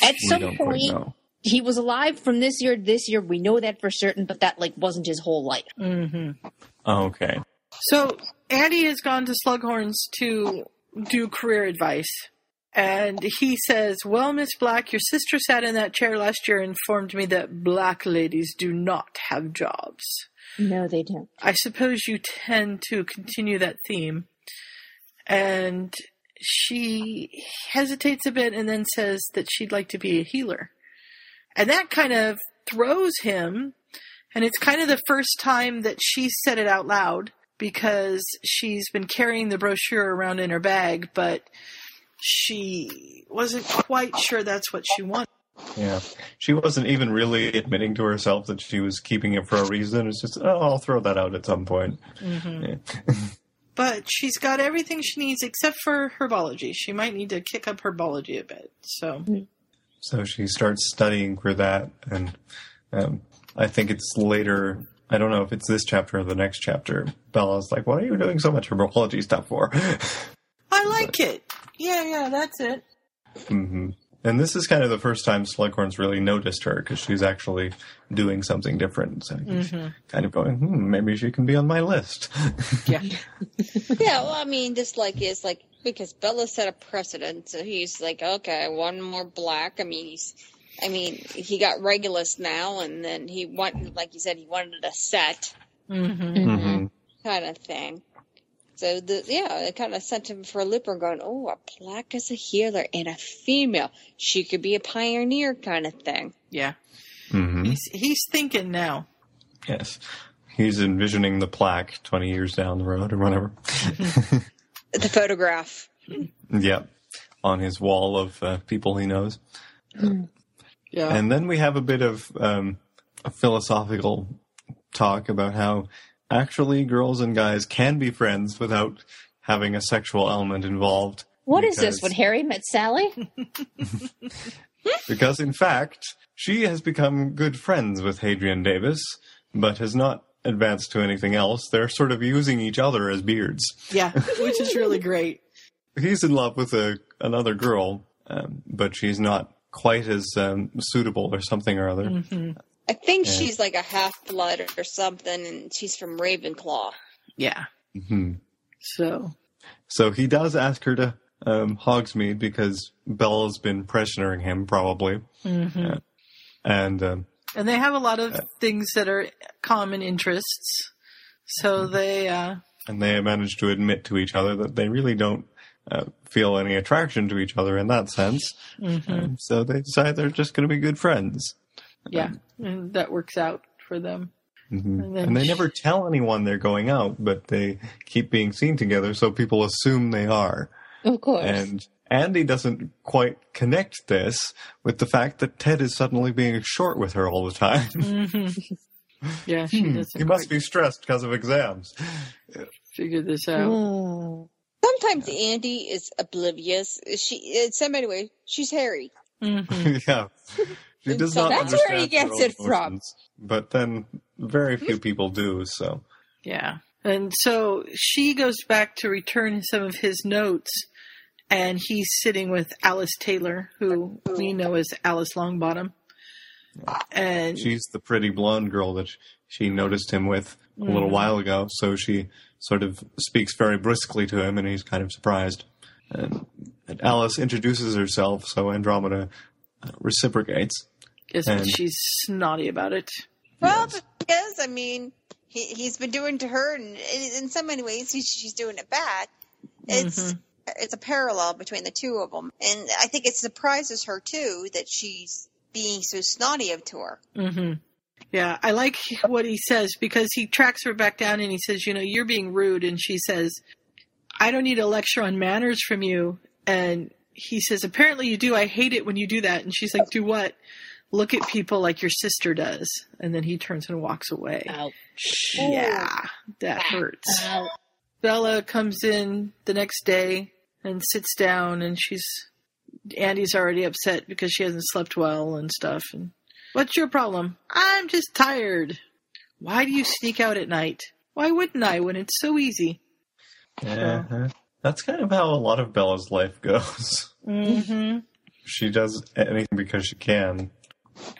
At We some point. He was alive from this year to this year. We know that for certain, but that like wasn't his whole life. Mm-hmm. Okay. So Andy has gone to Slughorns to do career advice. And he says, Well, Miss Black, your sister sat in that chair last year and informed me that black ladies do not have jobs. No, they don't. I suppose you tend to continue that theme. And she hesitates a bit and then says that she'd like to be a healer. And that kind of throws him. And it's kind of the first time that she said it out loud because she's been carrying the brochure around in her bag, but she wasn't quite sure that's what she wanted. Yeah. She wasn't even really admitting to herself that she was keeping it for a reason. It's just, oh, I'll throw that out at some point. Mhm. Yeah. But she's got everything she needs except for herbology. She might need to kick up herbology a bit. So, So she starts studying for that, and um, I think it's later. I don't know if it's this chapter or the next chapter. Bella's like, "What are you doing so much herbology stuff for?" I like it. Yeah, yeah, that's it. hmm And this is kind of the first time Slughorn's really noticed her because she's actually doing something different. So he's Mhm. kind of going, hmm, maybe she can be on my list. Yeah. Yeah, well, I mean, just like it's like because Bella set a precedent, so he's like, okay, one more black. I mean, he's, I mean, he got Regulus now, and then he wanted, like you said, he wanted a set Mm-hmm. Mhm. kind of thing. So the yeah, it kind of sent him for a lipper, going, oh, a black is a healer and a female. She could be a pioneer kind of thing. Yeah. hmm He's, he's thinking now. Yes. He's envisioning the plaque 20 years down the road or whatever. The photograph. yep. On his wall of uh, people he knows. Yeah. And then we have a bit of um, a philosophical talk about how actually girls and guys can be friends without having a sexual element involved. What is Because- this? When Harry met Sally? Because in fact, she has become good friends with Hadrian Davis, but has not advanced to anything else. They're sort of using each other as beards. yeah, which is really great. He's in love with a another girl, um, but she's not quite as um, suitable or something or other. hmm I think Yeah. she's like a half blood or something, and she's from Ravenclaw. Yeah. hmm So, So he does ask her to um, Hogsmeade because Bella's been pressuring him, probably, hmm and um, and they have a lot of things that are common interests. So they, uh, and they manage to admit to each other that they really don't uh, feel any attraction to each other in that sense. mhm. Um, so they decide they're just going to be good friends. Yeah, and that works out for them. hmm And then And they she- never tell anyone they're going out, but they keep being seen together, so people assume they are. Of course. And Andy doesn't quite connect this with the fact that Ted is suddenly being short with her all the time. hmm Yeah, she Hmm, doesn't he must be stressed because of exams. figure this out. Oh. Sometimes Andy is oblivious. She, in some way, she's Harry. hmm yeah. She does So not that's where he gets her own it from. But then very few people do, so. Yeah. And so she goes back to return some of his notes, and he's sitting with Alice Taylor, who we know as Alice Longbottom. And She's the pretty blonde girl that she noticed him with a little Mhm. while ago, so she sort of speaks very briskly to him, and he's kind of surprised. And, and Alice introduces herself, so Andromeda uh, reciprocates. Guess and- she's snotty about it. Well, because I mean, he he's been doing to her, and in, in so many ways, he's, she's doing it back. It's Mhm. it's a parallel between the two of them, and I think it surprises her too that she's being so snotty of to her. hmm Yeah, I like what he says because he tracks her back down and he says, You know, you're being rude. And she says, I don't need a lecture on manners from you. And he says, Apparently you do. I hate it when you do that. And she's like, Do what? Look at people like your sister does. And then he turns and walks away. Ouch. Yeah, that hurts. Ouch. Bella comes in the next day and sits down, and she's Andy's already upset because she hasn't slept well and stuff. And what's your problem? I'm just tired. Why do you sneak out at night? Why wouldn't I when it's so easy? Uh-huh. That's kind of how a lot of Bella's life goes. Mm-hmm. she does anything because she can,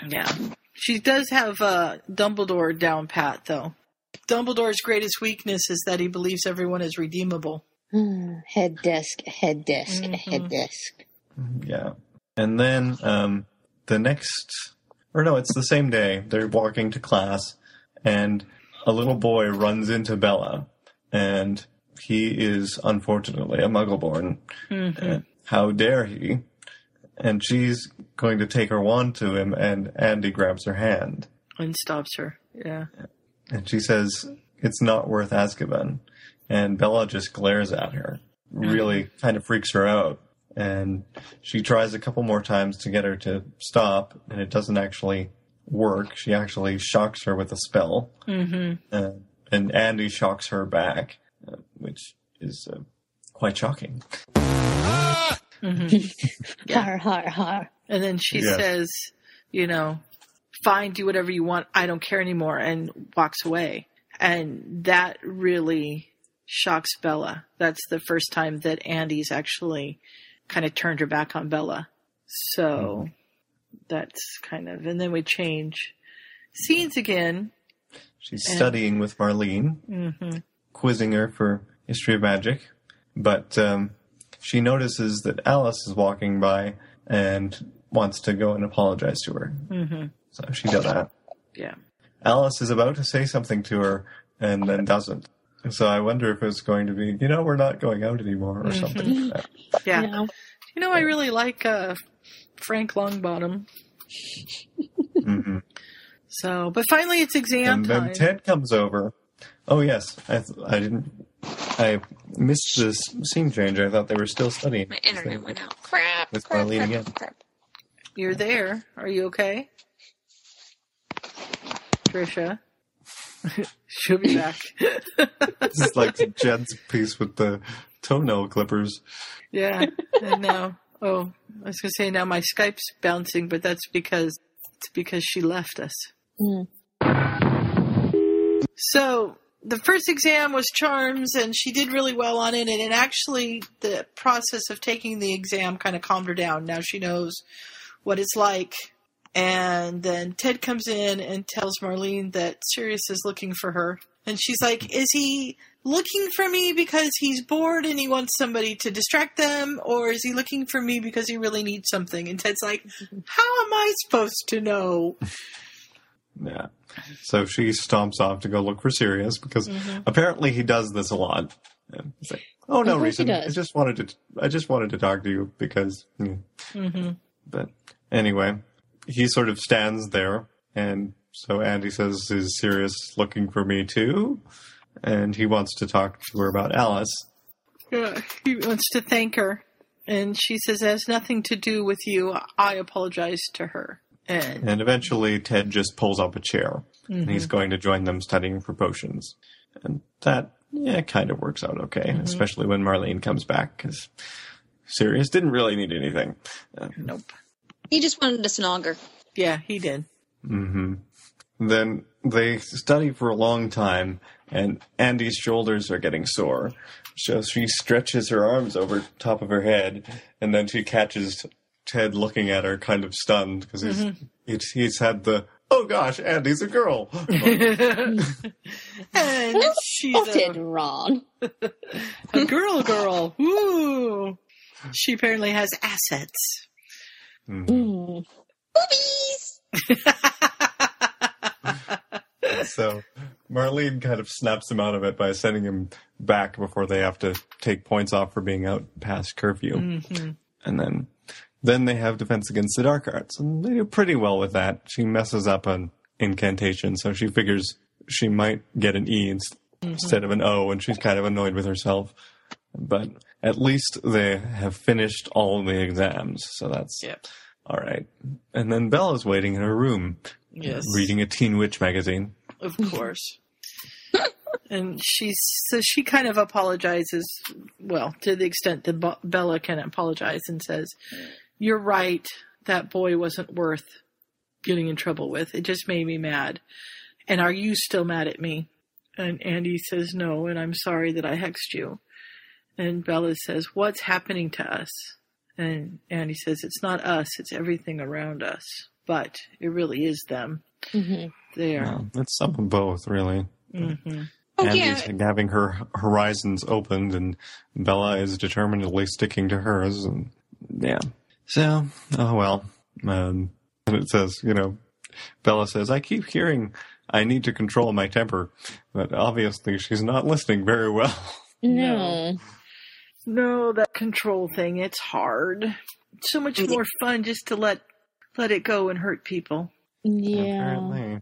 Yeah. She does have uh, Dumbledore down pat, though. Dumbledore's greatest weakness is that he believes everyone is redeemable. head desk, head desk, Mm-hmm. head desk. Yeah. And then um, the next, or no, it's the same day. They're walking to class, and a little boy runs into Bella, and he is unfortunately a Muggleborn. Mhm. Uh, how dare he? And she's going to take her wand to him, and Andy grabs her hand, And stops her. Yeah. and she says, "It's not worth Azkaban." And Bella just glares at her, really kind of freaks her out. And she tries a couple more times to get her to stop, and it doesn't actually work. She actually shocks her with a spell, Mm-hmm. uh, and Andy shocks her back, uh, which is uh, quite shocking. Mm-hmm. Har har har. And then she Yeah. says, you know, fine, do whatever you want. I don't care anymore, and walks away. And that really shocks Bella. That's the first time that Andy's actually kind of turned her back on Bella. So that's kind of, and then we change scenes again. She's And- studying with Marlene, hmm quizzing her for history of magic, but um, she notices that Alice is walking by and wants to go and apologize to her. hmm So she does that. Yeah. Alice is about to say something to her and then doesn't. So I wonder if it's going to be, you know, we're not going out anymore or something like that. Yeah. No. You know, I really like uh, Frank Longbottom. hmm So, but finally it's exam And then time. Ted comes over. Oh yes, I th- I didn't. I missed this scene change. I thought they were still studying. My internet went out. Crap. With crap, Marlene crap, again. crap. You're there. Are you okay? Trisha. She'll be back. This is like Jed's piece with the toenail clippers. yeah. And now, oh, I was gonna say now my Skype's bouncing, but that's because it's because she left us. Mm. So the first exam was charms, and she did really well on it. And it actually, the process of taking the exam kind of calmed her down. Now she knows what it's like. And then Ted comes in and tells Marlene that Sirius is looking for her. And she's like, Is he looking for me because he's bored and he wants somebody to distract them? Or is he looking for me because he really needs something? And Ted's like, How am I supposed to know? Yeah. So she stomps off to go look for Sirius because Mhm. apparently he does this a lot. And he's like, "Oh no Of he reason. I just wanted to. I just wanted to talk to you because." hmm." Mm-hmm. But anyway, he sort of stands there, and so Andy says, "Is Sirius looking for me too?" And he wants to talk to her about Alice. Yeah, he wants to thank her. And she says, it has nothing to do with you. I apologize to her. And And eventually, Ted just pulls up a chair, and he's going to join them studying for potions. And that, yeah, kind of works out okay, Mhm. especially when Marlene comes back, because Sirius didn't really need anything. Uh, nope. He just wanted a snog Yeah, he did. hmm Then they study for a long time, and Andy's shoulders are getting sore. So she stretches her arms over top of her head, and then she catches Ted looking at her, kind of stunned because he's, Mhm. he's he's had the oh gosh, Andy's a girl. and she's What a, did wrong? a girl girl. Woo! She apparently has assets. Mm. so Marlene kind of snaps him out of it by sending him back before they have to take points off for being out past curfew. Mhm. And then then they have defense against the dark arts, and they do pretty well with that. She messes up an incantation, so she figures she might get an E ins- mm-hmm. instead of an O, and she's kind of annoyed with herself. But at least they have finished all the exams, so that's Yep. all right. And then Bella's waiting in her room, Yes. reading a Teen Witch magazine. Of course. and she so she kind of apologizes, well, to the extent that Bella can apologize and says, "You're right. That boy wasn't worth getting in trouble with. It just made me mad. And are you still mad at me?" And Andy says, "No, and I'm sorry that I hexed you." And Bella says, "What's happening to us?" And Andy says, "It's not us. It's everything around us." but it really is them. Mm-hmm. There. Well, it's some of both, really. hmm Oh, Andy's yeah. having her horizons opened, and Bella is determinedly sticking to hers. And yeah, so oh well. Um, and it says, you know, Bella says, "I keep hearing I need to control my temper," but obviously she's not listening very well. No. No, that control thing, it's hard. It's so much more fun just to let let it go and hurt people. Yeah. Apparently,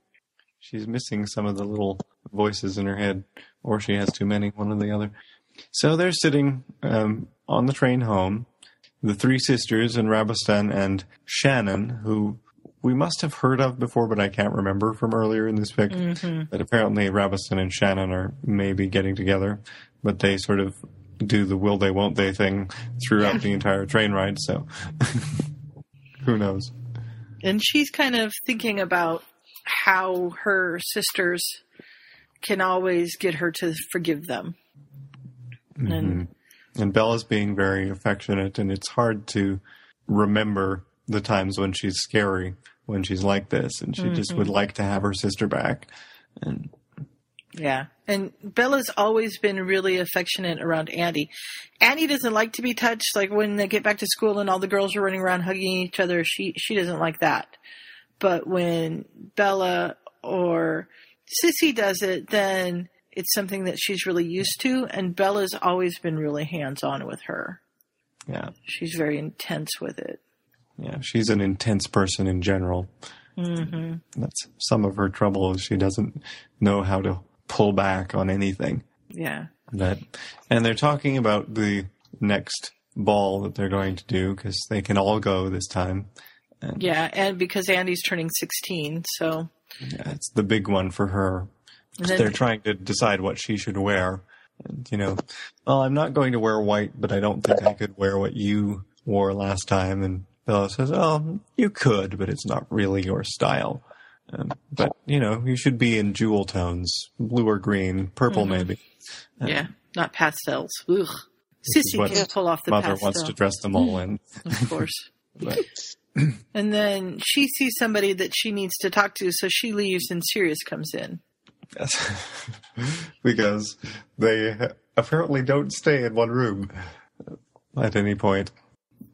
she's missing some of the little voices in her head, or she has too many, one or the other. So they're sitting um, on the train home, the three sisters and Rabastan and Shannon, who we must have heard of before, but I can't remember from earlier in this fic. Mm-hmm. But apparently, Rabastan and Shannon are maybe getting together, but they sort of do the will they won't they thing throughout the entire train ride. So who knows? And she's kind of thinking about how her sisters can always get her to forgive them. And And Bella's being very affectionate, and it's hard to remember the times when she's scary, when she's like this, and she just would mm-hmm. like to have her sister back. And Yeah. And Bella's always been really affectionate around Andy. Andy doesn't like to be touched. Like when they get back to school and all the girls are running around hugging each other, she, she doesn't like that. But when Bella or Cissy does it, then it's something that she's really used to. And Bella's always been really hands on with her. yeah, She's very intense with it. yeah, she's an intense person in general. Mm-hmm. That's some of her trouble she doesn't know how to pull back on anything. Yeah. That, and they're talking about the next ball that they're going to do because they can all go this time. And Yeah. And because Andy's turning 16. So yeah, it's the big one for her. Then- they're trying to decide what she should wear. And, you know, well, I'm not going to wear white, but I don't think I could wear what you wore last time. And Bella says, oh, you could, but it's not really your style. Um, but, you know, you should be in jewel tones, blue or green, purple Mhm. maybe. yeah. Not pastels. Ugh. Cissy can pull off the Mother pastel. wants to dress them all in. of course. And then she sees somebody that she needs to talk to, so she leaves and Sirius comes in. Yes. because they apparently don't stay in one room at any point.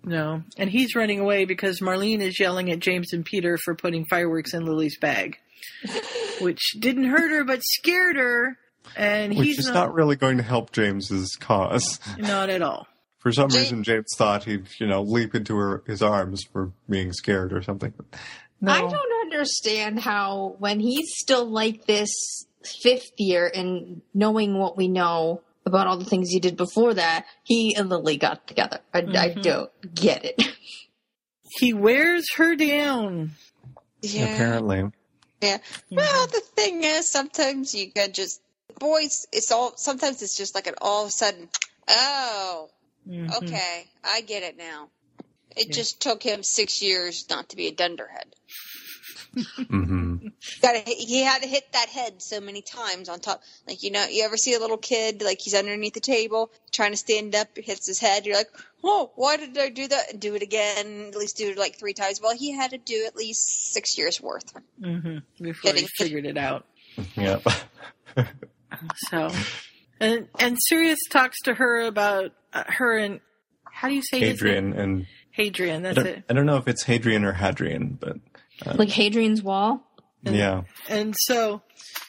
No. And he's running away because Marlene is yelling at James and Peter for putting fireworks in Lily's bag. Which didn't hurt her but scared her. And Which he's is not, not really going to help James's cause. not at all. For some Ja- reason, James thought he'd, you know, leap into her, his arms for being scared or something. No. I don't understand how when he's still like this fifth year and knowing what we know about all the things he did before that, he and Lily got together. I, I Mhm. don't get it. He wears her down. Yeah. Apparently. Yeah. Well, the thing is, sometimes you can just boys. It's all. Sometimes it's just like an all of a sudden. Oh, Mhm. okay, I get it now. It Yeah. just took him six years not to be a dunderhead. Hmm Got he had to hit that head so many times on top. Like you know, you ever see a little kid like he's underneath the table trying to stand up, hits his head. You're like, oh, why did I do that? And do it again. At least do it like three times. Well, he had to do at least six years worth. hmm Before he Getting- figured it out. Yep. So, and and Sirius talks to her about uh, her and how do you say his Hadrian name? and Hadrian. That's don't, it. I don't know if it's Hadrian or Hadrian, but like Hadrian's Wall. yeah. And so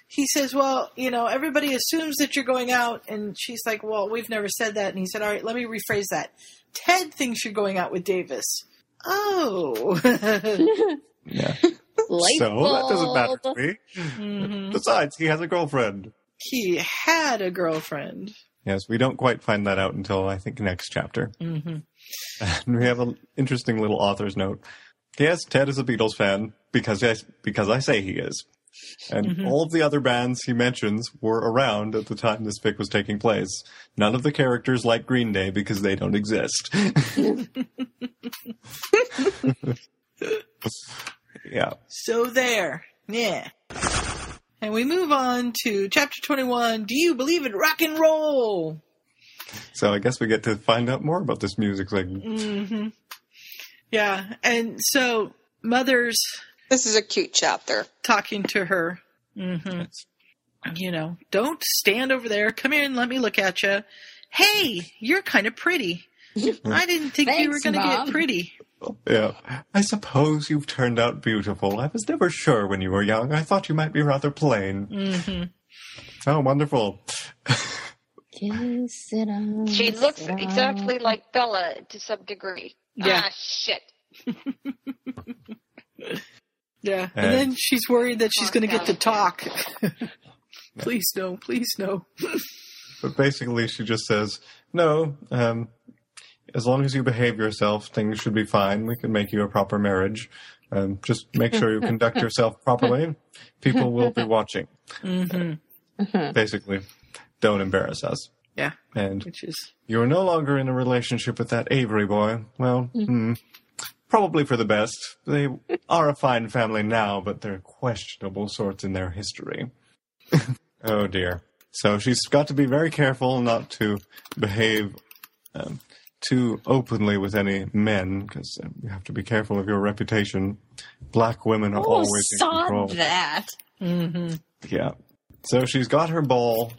he says, "Well, you know, everybody assumes that you're going out," and she's like, "Well, we've never said that." And he said, "All right, let me rephrase that. Ted thinks you're going out with Davis." Oh, Yeah. Light so that doesn't matter to me. Mhm. Besides, he has a girlfriend. he had a girlfriend. Yes, we don't quite find that out until I think next chapter. hmm And we have an interesting little author's note. Yes, Ted is a Beatles fan because I, because I say he is. And Mhm. all of the other bands he mentions were around at the time this fic was taking place. None of the characters like Green Day because they don't exist. yeah. So there, yeah. And we move on to chapter twenty-one. Do you believe in rock and roll? So I guess we get to find out more about this music segment. hmm Yeah, and so Mother's This is a cute chapter. talking to her. hmm You know, don't stand over there. Come here and let me look at you. Hey, you're kind of pretty. I didn't think you were going to get pretty. Yeah. I suppose you've turned out beautiful. I was never sure when you were young. I thought you might be rather plain. hmm Oh, wonderful. Kiss it on, She looks kiss exactly like Bella to some degree. Yeah. Ah, shit. Yeah. And And- then she's worried that she's going to get to talk. please no, please no. But basically, she just says, no, um, as long as you behave yourself, things should be fine. We can make you a proper marriage. Um, just make sure you conduct yourself properly. People will be watching. hmm Basically, don't embarrass us. Yeah. And Which is, you are no longer in a relationship with that Avery boy. Well, hmm, probably for the best. They are a fine family now, but they're questionable sorts in their history. oh dear. So she's got to be very careful not to behave um, too openly with any men, because uh, you have to be careful of your reputation. Black women are Oh, always in control. saw that. hmm Yeah. So she's got her ball,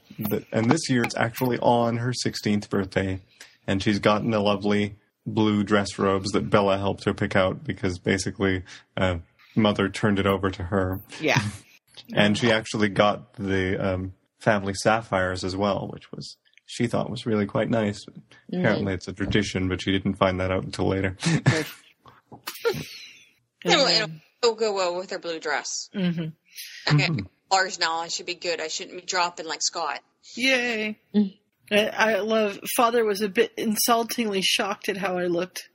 and this year it's actually on her 16th birthday, and she's gotten the lovely blue dress robes that Bella helped her pick out because basically uh, mother turned it over to her, yeah. and she actually got the um, family sapphires as well, which was she thought was really quite nice. Apparently, it's a tradition, but she didn't find that out until later. It'll, it'll, it'll go well with her blue dress. hmm Okay, Lars now. I should be good. I shouldn't be dropping like Scott. Yay. Mm. I, I love, father was a bit insultingly shocked at how I looked.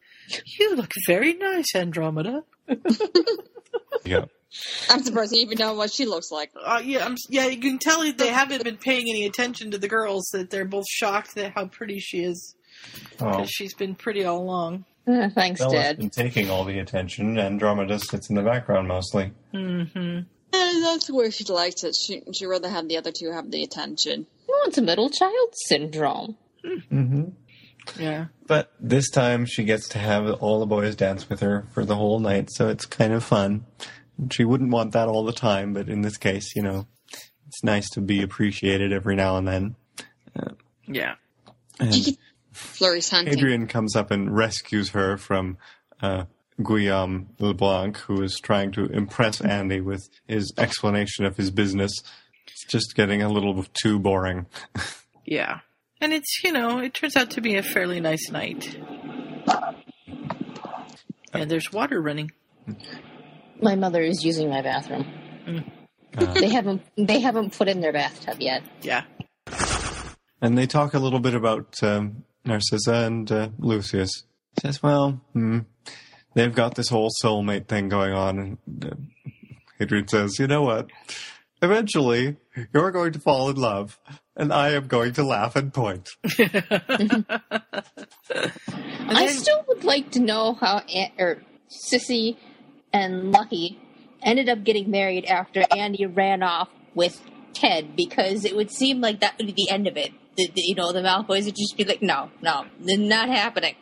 You look very nice, Andromeda. yeah. I'm surprised you even know what she looks like. Uh, yeah, I'm, yeah, you can tell they haven't been paying any attention to the girls. That they're both shocked at how pretty she is Oh. because she's been pretty all along. Uh, thanks, Bella's Dad. been taking all the attention. Andromeda sits in the background mostly. hmm Eh, that's where she likes it. She she'd rather have the other two have the attention. Oh, it's a middle child syndrome. Mm-hmm. Yeah. But this time she gets to have all the boys dance with her for the whole night, so it's kind of fun. She wouldn't want that all the time, but in this case, you know, it's nice to be appreciated every now and then. Yeah. And Flurry's hunting. Adrian comes up and rescues her from uh, Guillaume LeBlanc, who is trying to impress Andy with his explanation of his business. It's just getting a little too boring. Yeah. And it's, you know, it turns out to be a fairly nice night. And there's water running. My mother is using my bathroom. Uh, They haven't they haven't put in their bathtub yet. Yeah. And they talk a little bit about um, Narcissa and uh, Lucius. Says, well, hmm, they've got this whole soulmate thing going on. And uh, Adrian says, you know what? Eventually, you're going to fall in love, and I am going to laugh and point. I still would like to know how Aunt, or Cissy and Lucky ended up getting married after Andy ran off with Ted because it would seem like that would be the end of it. The, the- you know, the Malfoys would just be like, no, no, not happening.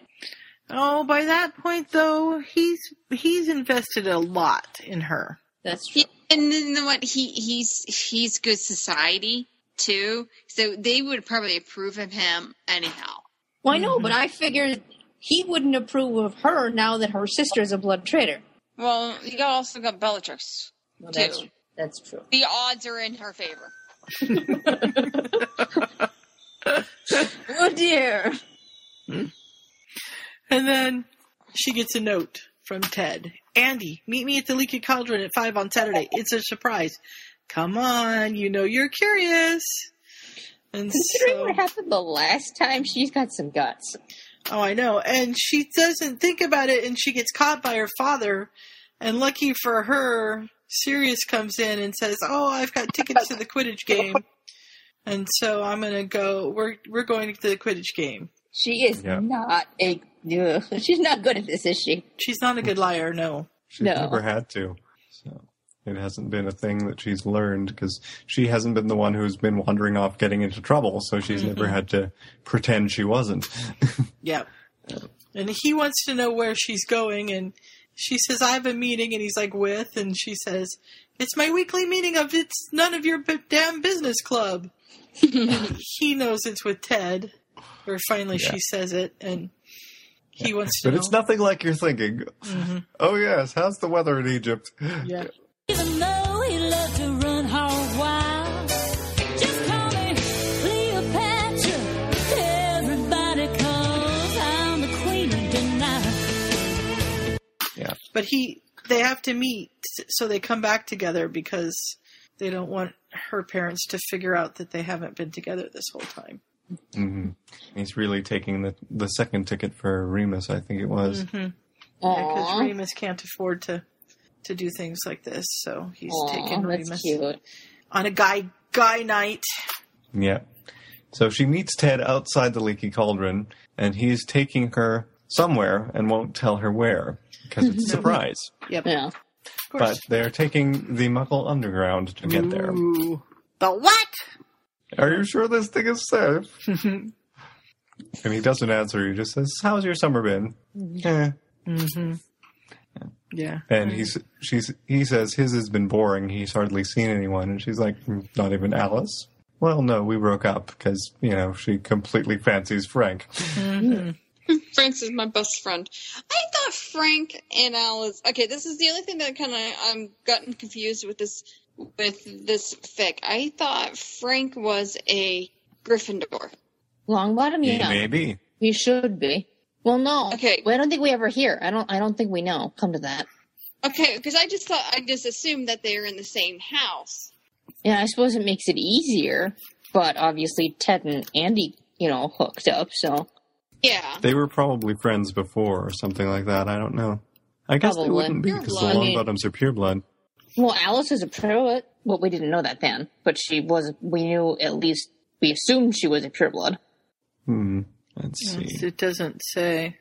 Oh, by that point though, he's he's invested a lot in her. That's true. And then what? He he's he's good society too. So they would probably approve of him anyhow. Well, I know, but mm-hmm. I figured he wouldn't approve of her now that her sister is a blood traitor. Well, you got also got Bellatrix Well, too. that's that's true. The odds are in her favor. Oh dear. Hmm? And then she gets a note from Ted. Andy, meet me at the Leaky Cauldron at five on Saturday. It's a surprise. Come on, you know you're curious. And Considering so, what happened the last time, she's got some guts. oh, I know. And she doesn't think about it, and she gets caught by her father. And lucky for her, Sirius comes in and says, "Oh, I've got tickets to the Quidditch game." And so I'm gonna go. We're we're going to the Quidditch game. She is Yeah. not a. Ugh, she's not good at this, is she? She's not a good liar, no. She's No. never had to. So it hasn't been a thing that she's learned because she hasn't been the one who's been wandering off getting into trouble, so she's never had to pretend she wasn't. Yep. And he wants to know where she's going, and she says, I have a meeting, and he's like, with, and she says, it's my weekly meeting of It's None of Your B- Damn Business Club. he knows it's with Ted, or finally Yeah. she says it, and he wants to But know. it's nothing like you're thinking. Mhm. Oh yes, how's the weather in Egypt? Yeah. Even though he loved to run hog wild, just call me Cleopatra. Everybody calls I'm the queen of the night. Yeah. But he, they have to meet, so they come back together because they don't want her parents to figure out that they haven't been together this whole time. Hmm He's really taking the the second ticket for Remus, I think it was. Mm-hmm. Because Aw. Remus can't afford to to do things like this, so he's Aw, taking Remus cute. on a guy guy night. Yeah. So she meets Ted outside the leaky cauldron, and he's taking her somewhere and won't tell her where because it's a surprise. Yep. Yeah. But they're taking the Muggle Underground to get there. Ooh. The what? Are you sure this thing is safe? and he doesn't answer. He just says, "How's your summer been?" Eh. mm-hmm. Yeah. And he's she's he says his has been boring. He's hardly seen anyone, and she's like, "Mm, "Not even Alice." Well, no, we broke up because you know she completely fancies Frank. Mhm. Frank is my best friend. I thought Frank and Alice. Okay, this is the only thing that kind of I'm gotten confused with this with this fic. I thought Frank was a Gryffindor. Longbottom, yeah. Maybe. He should be. Well, no. Okay. Well, I don't think we ever hear. I don't. I don't think we know. Come to that. Okay, because I just thought I just assumed that they were in the same house. Yeah, I suppose it makes it easier, but obviously Ted and Andy, you know, hooked up. So Yeah. They were probably friends before or something like that. I don't know. I guess they wouldn't be because the blood. Longbottoms are pure blood. Well, Alice is a pureblood. Well, we didn't know that then, but she was. We knew at least. We assumed she was a pureblood. Hmm. Let's Yes, see. It doesn't say.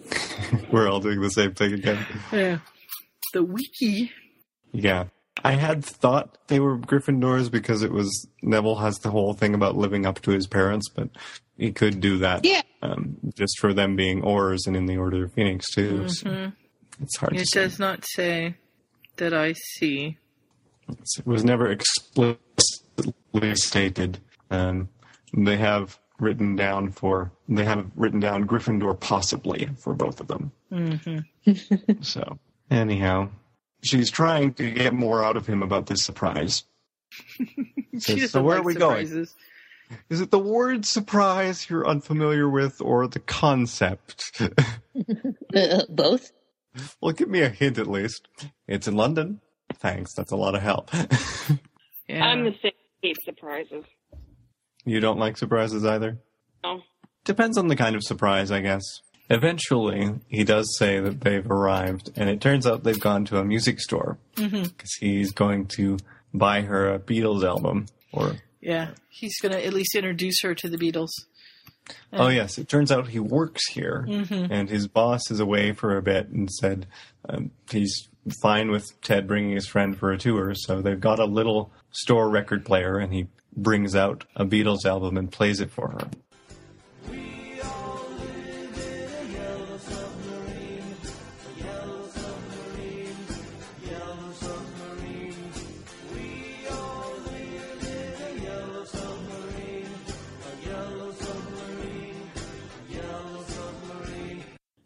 We're all doing the same thing again. Yeah. The wiki. Yeah. I had thought they were Gryffindors because it was Neville has the whole thing about living up to his parents, but he could do that Yeah. um, just for them being Aurors and in the Order of Phoenix too. So Mhm. it's hard to It say. does not say that I see. It was never explicitly stated. Um, they have written down for they have written down Gryffindor possibly for both of them. Mm-hmm. So anyhow, she's trying to get more out of him about this surprise. She So- where like are we going? surprises. Is it the word surprise you're unfamiliar with, or the concept? Uh, both. Well, give me a hint at least. It's in London. Thanks, that's a lot of help. Yeah. I'm the same. Hate surprises. you don't like surprises either? No. Depends on the kind of surprise, I guess. Eventually, he does say that they've arrived, and it turns out they've gone to a music store mm-hmm. because he's going to buy her a Beatles album. Or Yeah. He's going to at least introduce her to the Beatles. Oh yes, it turns out he works here, Mhm. and his boss is away for a bit, and said um, he's fine with Ted bringing his friend for a tour. So they've got a little store record player, and he brings out a Beatles album and plays it for her.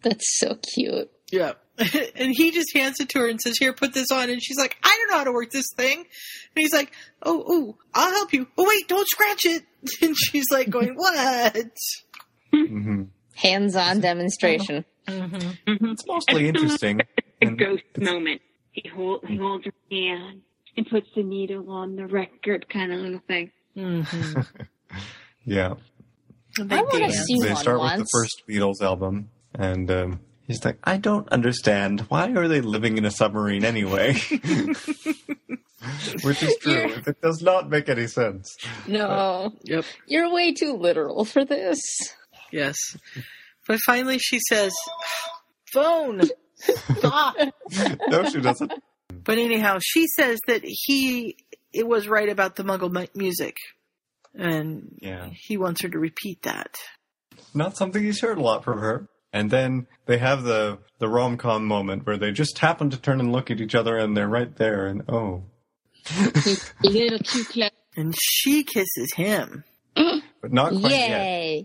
That's so cute. Yeah. and he just hands it to her and says, Here, put this on. And she's like, I don't know how to work this thing. And he's like, Oh, oh, I'll help you. Oh, wait, don't scratch it. And she's like, going, What? hmm Hands-on demonstration. Mm-hmm. It's mostly interesting. A ghost it's- moment. He hold he holds her hand and puts the needle on the record, kind of little thing. Mm-hmm. Yeah. I want to see they one start with the first Beatles album, and um, he's like, "I don't understand. Why are they living in a submarine anyway?" Which is true. You're- It does not make any sense. No, Yep. you're way too literal for this. Yes. But finally she says, Phone. Stop. no, she doesn't. But anyhow, she says that he it was right about the Muggle mu- music, and Yeah, he wants her to repeat that. not something he's heard a lot from her. And then they have the the rom com moment where they just happen to turn and look at each other, and they're right there, and oh, A little too close. And she kisses him. but not quite yet.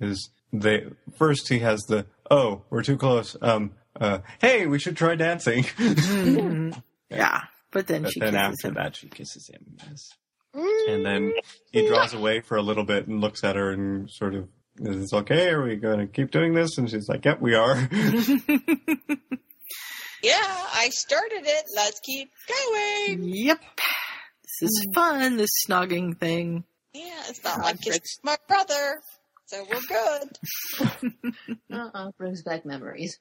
Is they first he has the oh we're too close um uh hey we should try dancing. Mhm. Yeah. But then but she then kisses after him. that she kisses him. Yes. And then he draws away for a little bit and looks at her and sort of is this okay? Are we going to keep doing this? And she's like, "Yep, we are." Yeah, I started it. Let's keep going. Yep. This is fun, this snogging thing. Yeah, it's not like it's my brother, so we're good. Uh-uh, brings back memories.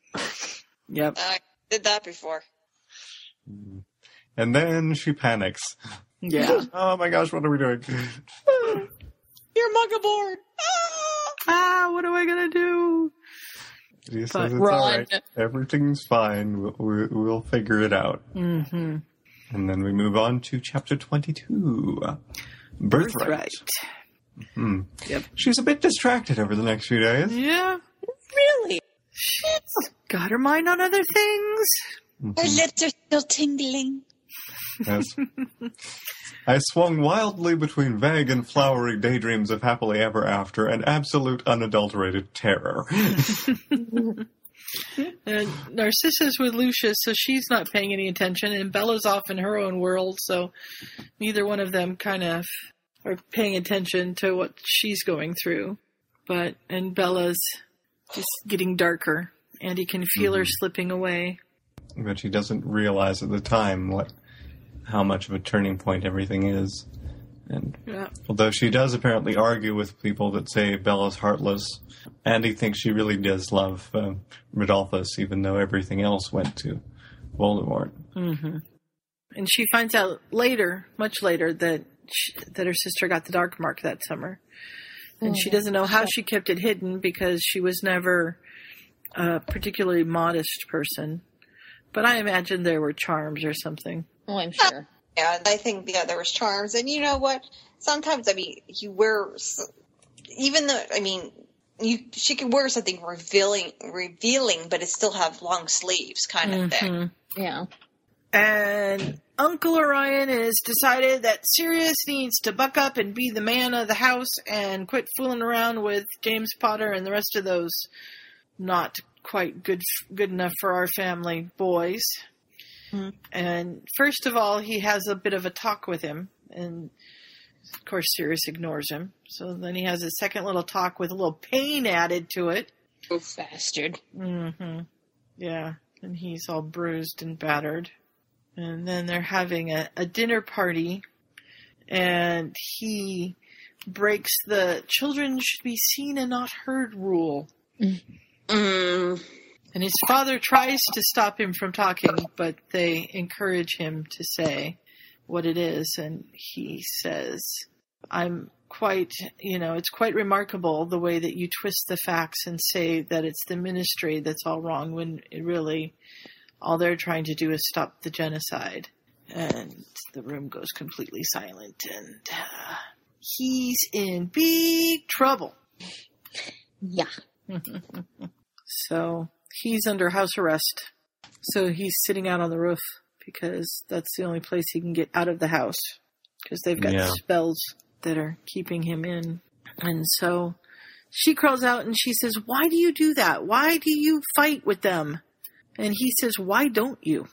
Yep. I did that before. and then she panics. Yeah. Oh my gosh, what are we doing? You're Muggle-born. ah, what am I gonna do? He says But- it's Run. all right. Everything's fine. We'll, we'll, we'll figure it out. Mm-hmm. And then we move on to chapter 22. Birthright. Birthright. Hmm. Yep. She's a bit distracted over the next few days. Yeah. Really? She's got her mind on other things. Her lips are still tingling. Yes. I swung wildly between vague and flowery daydreams of happily ever after and absolute unadulterated terror. And Narcissa's with Lucius, so she's not paying any attention, and Bella's off in her own world, so neither one of them kind of are paying attention to what she's going through. But and Bella's just getting darker, and he can feel her mm-hmm. slipping away. but she doesn't realize at the time what how much of a turning point everything is. And Yeah. although she does apparently argue with people that say Bella's heartless, Andy thinks she really does love uh, Rodolphus, even though everything else went to Voldemort. hmm And she finds out later, much later, that she, that her sister got the dark mark that summer, and she Oh, doesn't know how she kept it hidden because she was never a particularly modest person. But I imagine there were charms or something. Oh, I'm sure. Yeah, I think yeah, there was charms, and you know what? Sometimes I mean, you wear even though I mean, you she could wear something revealing, revealing, but it still have long sleeves, kind of thing. Mhm. Yeah. And Uncle Orion has decided that Sirius needs to buck up and be the man of the house and quit fooling around with James Potter and the rest of those not quite good good enough for our family boys. And first of all, he has a bit of a talk with him, and of course Sirius ignores him. So then he has a second little talk with a little pain added to it. Oh, bastard. Mm-hmm. Yeah, and he's all bruised and battered. And then they're having a, a dinner party, and he breaks the children should be seen and not heard rule. Mm. And his father tries to stop him from talking, but they encourage him to say what it is. And he says, I'm quite, you know, it's quite remarkable the way that you twist the facts and say that it's the ministry that's all wrong when it really, all they're trying to do is stop the genocide. And the room goes completely silent, and uh, he's in big trouble. Yeah. So he's under house arrest. So he's sitting out on the roof because that's the only place he can get out of the house because they've got Yeah. spells that are keeping him in. And so she crawls out and she says, Why do you do that? Why do you fight with them? And he says, Why don't you?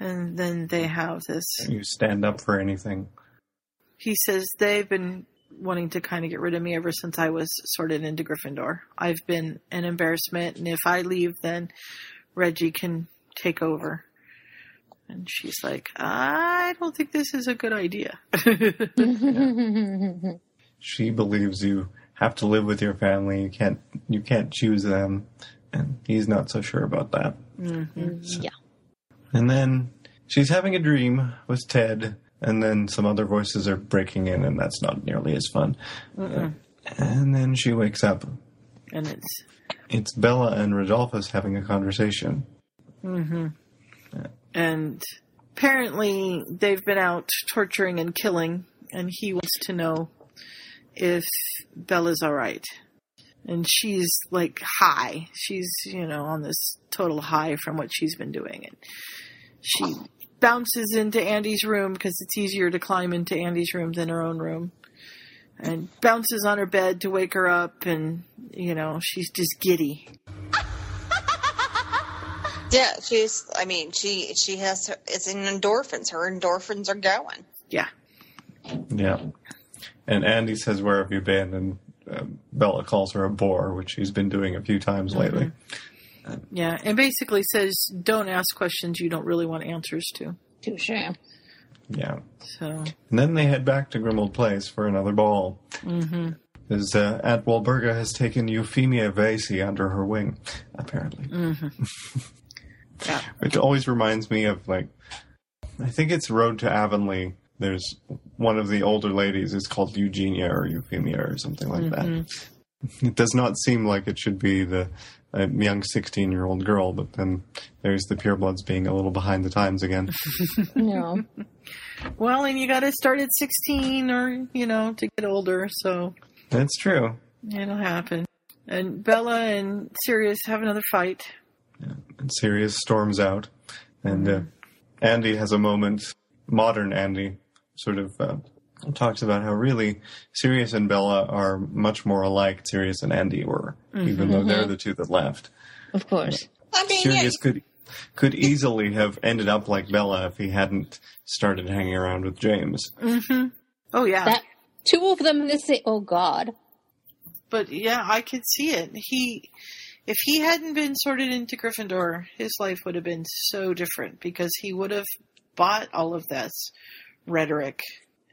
And then they have this. You stand up for anything. He says, They've been wanting to kind of get rid of me ever since I was sorted into Gryffindor. I've been an embarrassment, and if I leave, then Reggie can take over. And she's like, I don't think this is a good idea. She believes you have to live with your family. You can't you can't choose them, and he's not so sure about that. mm-hmm. yeah. And then she's having a dream with Ted, and then some other voices are breaking in, and that's not nearly as fun. Mm-mm. And then she wakes up. And it's, It's Bella and Rodolphus having a conversation. hmm And apparently they've been out torturing and killing, and he wants to know if Bella's alright. and she's like high. She's you know on this total high from what she's been doing, and she bounces into Andy's room because it's easier to climb into Andy's room than her own room, and bounces on her bed to wake her up, and you know she's just giddy. Yeah, she's. I mean, she she has. Her, it's in endorphins. Her endorphins are going. Yeah. Yeah. And Andy says, "Where have you been?" And uh, Bella calls her a bore, which she's been doing a few times lately. Yeah, and basically says, "Don't ask questions you don't really want answers to." Touche. Yeah. So, And then they head back to Grimmauld Place for another ball. hmm Because uh, Aunt Walburga has taken Euphemia Vasey under her wing, apparently. hmm yeah, Which always reminds me of like, I think it's Road to Avonlea. There's one of the older ladies is called Eugenia or Euphemia or something like Mhm. that. It does not seem like it should be the a young 16 year old girl, but then there's the purebloods being a little behind the times again. No. Well, and you got to start at sixteen, or you know, to get older. So That's true. it'll happen. And Bella and Sirius have another fight. Yeah. And Sirius storms out, and uh, Andy has a moment. Modern Andy sort of uh, talks about how really Sirius and Bella are much more alike. Sirius and Andy were, even though they're Mhm. the two that left. Of course. I mean, yeah, Sirius could could easily have ended up like Bella if he hadn't started hanging around with James. hmm Oh yeah, That two of them in the same. Oh God. but yeah, I could see it. He, if he hadn't been sorted into Gryffindor, his life would have been so different because he would have bought all of this rhetoric,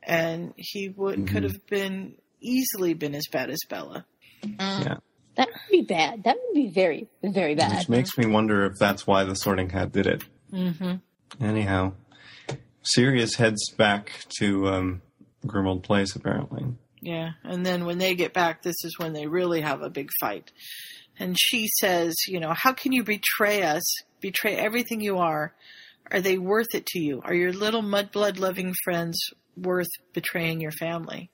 and he would Mhm. could have been easily been as bad as Bella. Yeah. That would be bad. That would be very, very bad. Which makes me wonder if that's why the Sorting Hat did it. Mm-hmm. Anyhow, Sirius heads back to um, Grimmauld Place, apparently. Yeah, and then when they get back, this is when they really have a big fight. And she says, you know, how can you betray us, betray everything you are? Are they worth it to you? Are your little mudblood loving friends worth betraying your family?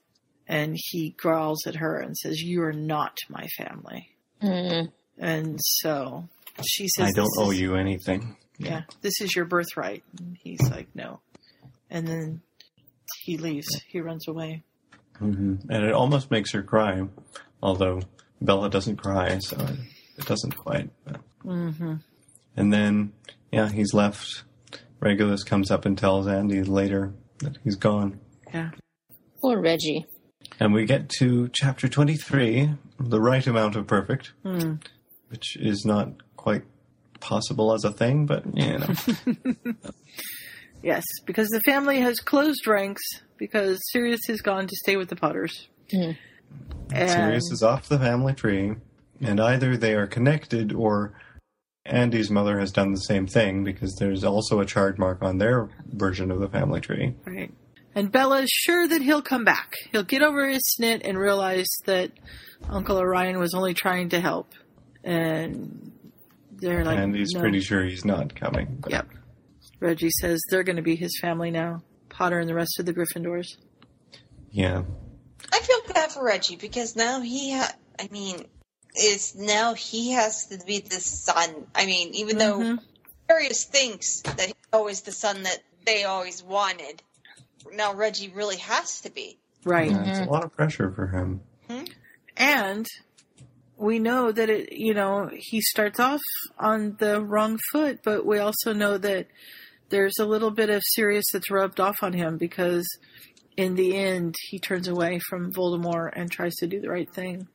And he growls at her and says, You are not my family. Mm. And so she says, I don't owe is- you anything. Yeah, this is your birthright. And he's like, No. And then he leaves. He runs away. hmm And it almost makes her cry, although Bella doesn't cry, so it, it doesn't quite. But. Mm-hmm. And then, yeah, he's left. Regulus comes up and tells Andy later that he's gone. Yeah. Poor Reggie. And we get to chapter 23, The Right Amount of Perfect, Hmm. which is not quite possible as a thing, but, you know. Yes, because the family has closed ranks because Sirius has gone to stay with the Potters. Mm. And Sirius is off the family tree, and either they are connected or Andy's mother has done the same thing because there's also a charge mark on their version of the family tree. right. And Bella's sure that he'll come back. He'll get over his snit and realize that Uncle Orion was only trying to help. And they're like, Andy's no. pretty sure he's not coming. but- Yep. Reggie says they're going to be his family now. Potter and the rest of the Gryffindors. Yeah. I feel bad for Reggie because now he ha- I mean, it's now he has to be the son. I mean, even though Mhm. Sirius thinks that he's always the son that they always wanted, now Reggie really has to be. Right. Yeah, It's a lot of pressure for him. And we know that it, you know, he starts off on the wrong foot, but we also know that there's a little bit of Sirius that's rubbed off on him because in the end he turns away from Voldemort and tries to do the right thing.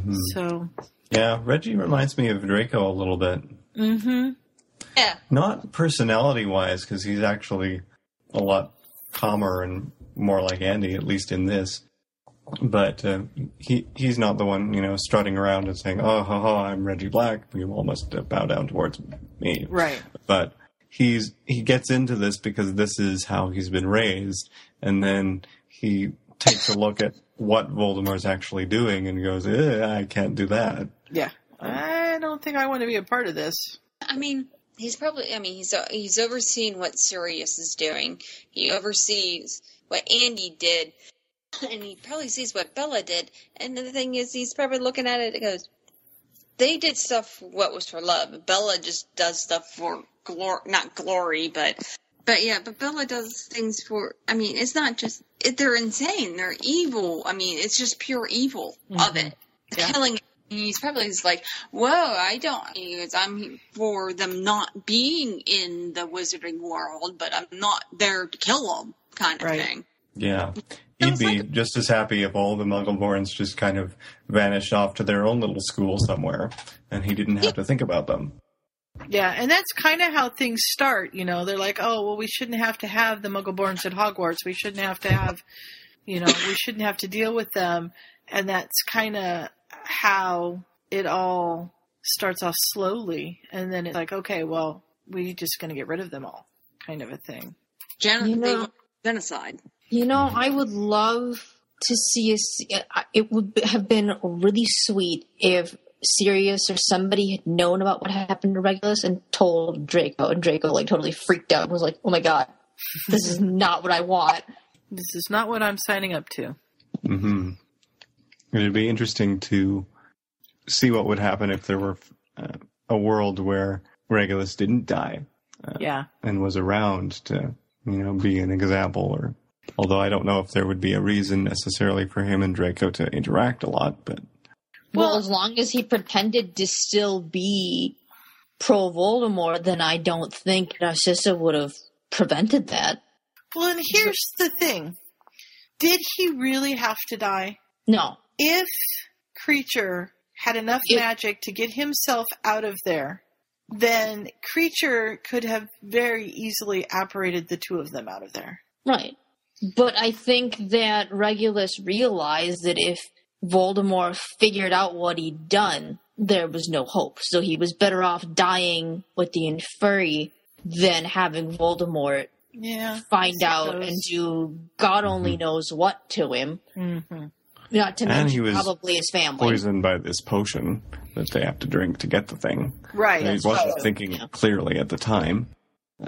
Hmm So, Yeah, Reggie reminds me of Draco a little bit. Mm-hmm. Yeah. Not personality wise, because he's actually a lot calmer and more like Andy, at least in this. But uh, he he's not the one, you know, strutting around and saying, "Oh, ha, ha, I'm Reggie Black." You almost uh, bow down towards me. right. But he's he gets into this because this is how he's been raised, and then he takes a look at what Voldemort's actually doing and goes, eh, "I can't do that." Yeah. I don't think I want to be a part of this. I mean, he's probably. I mean, he's he's overseeing what Sirius is doing. He oversees what Andy did, and he probably sees what Bella did. And the thing is, he's probably looking at it and goes, they did stuff what was for love. Bella just does stuff for glory, not glory, but but yeah, but Bella does things for. I mean, it's not just it, they're insane. They're evil. I mean, it's just pure evil of it. Mm-hmm. Killing. He's probably just like, whoa, I don't. I'm for them not being in the wizarding world, but I'm not there to kill them, kind of Right. thing. Yeah. He'd be just as happy if all the Muggleborns just kind of vanished off to their own little school somewhere and he didn't have to think about them. Yeah, and that's kind of how things start. You know, they're like, oh, well, we shouldn't have to have the Muggleborns at Hogwarts. We shouldn't have to have, you know, we shouldn't have to deal with them. And that's kind of how it all starts off slowly. And then it's like, okay, well, we're just going to get rid of them all, kind of a thing. Gen- You know- genocide. You know, I would love to see a. Uh, it would have been really sweet if Sirius or somebody had known about what happened to Regulus and told Draco, and Draco like totally freaked out and was like, "Oh my god, this is not what I want." This is not what I'm signing up to. hmm It'd be interesting to see what would happen if there were uh, a world where Regulus didn't die Yeah. and was around to, you know, be an example or. Although I don't know if there would be a reason necessarily for him and Draco to interact a lot, but Well, as long as he pretended to still be pro Voldemort, then I don't think Narcissa would have prevented that. Well, and here's the thing Did he really have to die? No. If Kreacher had enough If- magic to get himself out of there, then Kreacher could have very easily apparated the two of them out of there. Right. But I think that Regulus realized that if Voldemort figured out what he'd done, there was no hope. So he was better off dying with the Inferi than having Voldemort Yeah. find out and do God only knows what to him. Mm-hmm. Not to And mention he was probably his family. poisoned by this potion that they have to drink to get the thing. Right. he wasn't true. thinking clearly at the time.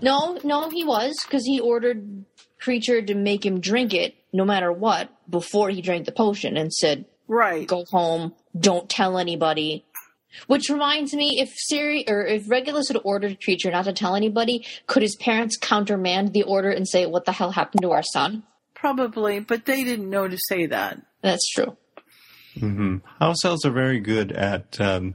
No, no, he was because he ordered Kreacher to make him drink it no matter what before he drank the potion and said, Right. "Go home, don't tell anybody." Which reminds me, if Siri or if Regulus had ordered a Kreacher not to tell anybody, could his parents countermand the order and say, "What the hell happened to our son?" Probably, but they didn't know to say that. That's true. Mm-hmm. House elves are very good at um,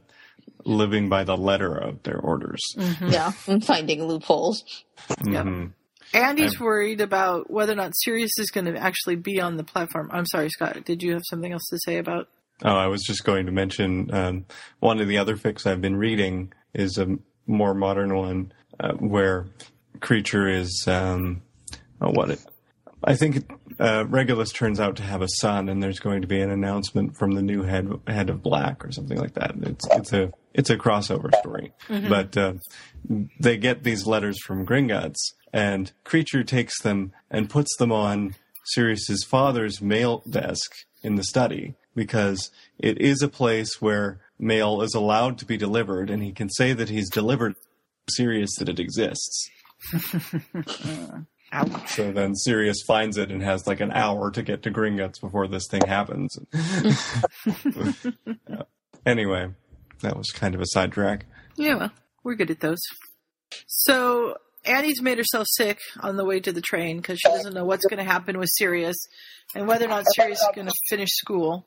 living by the letter of their orders. Yeah, and finding loopholes. Mhm. Andy's worried about whether or not Sirius is going to actually be on the platform. I'm sorry, Scott. Did you have something else to say about? Oh, I was just going to mention um, one of the other fics I've been reading is a more modern one uh, where Kreacher is um, oh, what it. I think uh, Regulus turns out to have a son, and there's going to be an announcement from the new head head of Black or something like that. It's it's a it's a crossover story, Mhm. but uh, they get these letters from Gringotts, and Kreacher takes them and puts them on Sirius's father's mail desk in the study because it is a place where mail is allowed to be delivered, and he can say that he's delivered Sirius that it exists. So then Sirius finds it and has like an hour to get to Gringotts before this thing happens. Yeah. Anyway, that was kind of a sidetrack. Yeah, well, we're good at those. So Annie's made herself sick on the way to the train because she doesn't know what's going to happen with Sirius and whether or not Sirius is going to finish school.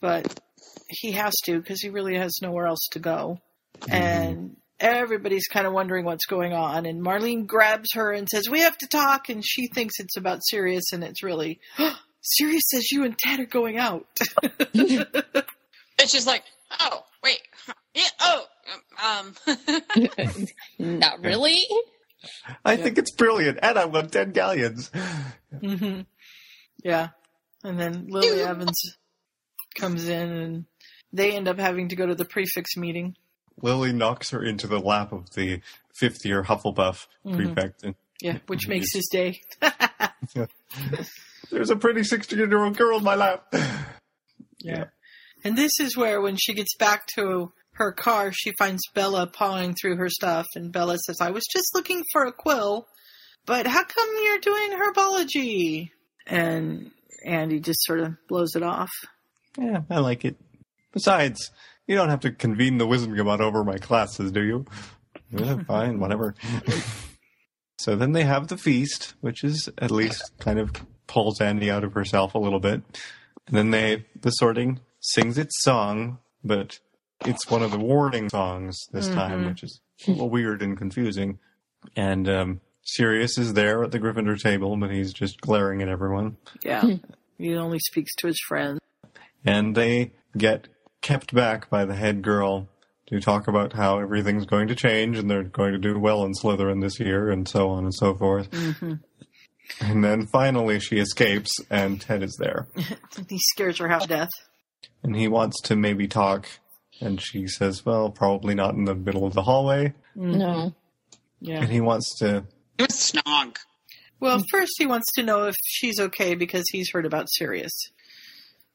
But he has to because he really has nowhere else to go. Mm-hmm. And everybody's kind of wondering what's going on. And Marlene grabs her and says, We have to talk. And she thinks it's about Sirius, and it's really, Sirius says you and Ted are going out. It's just like, oh, wait, yeah, oh, um, Not really. I think it's brilliant, and I want 10 galleons. hmm Yeah. And then Lily Evans comes in and they end up having to go to the prefects meeting. Lily knocks her into the lap of the fifth year Hufflepuff Mhm. prefect. And Yeah, which makes his day. There's a pretty 16 year old girl in my lap. Yeah. And this is where when she gets back to her car, she finds Bella pawing through her stuff and Bella says, I was just looking for a quill, but how come you're doing herbology? And Andy just sort of blows it off. Yeah, I like it. Besides, you don't have to convene the Wizengamot over my classes, do you? Yeah, fine, whatever. so then they have the feast, which is at least kind of pulls Andy out of herself a little bit. And then they the sorting sings its song, but it's one of the warning songs this time, Mhm. which is a little weird and confusing. And um, Sirius is there at the Gryffindor table, but he's just glaring at everyone. Yeah. he only speaks to his friends. and they get kept back by the head girl to talk about how everything's going to change and they're going to do well in Slytherin this year and so on and so forth. hmm And then finally she escapes and Ted is there he scares her half to death. And he wants to maybe talk and she says, well, probably not in the middle of the hallway. Mm-hmm. No. Yeah. And he wants to, It was snog. Well, first he wants to know if she's okay because he's heard about Sirius.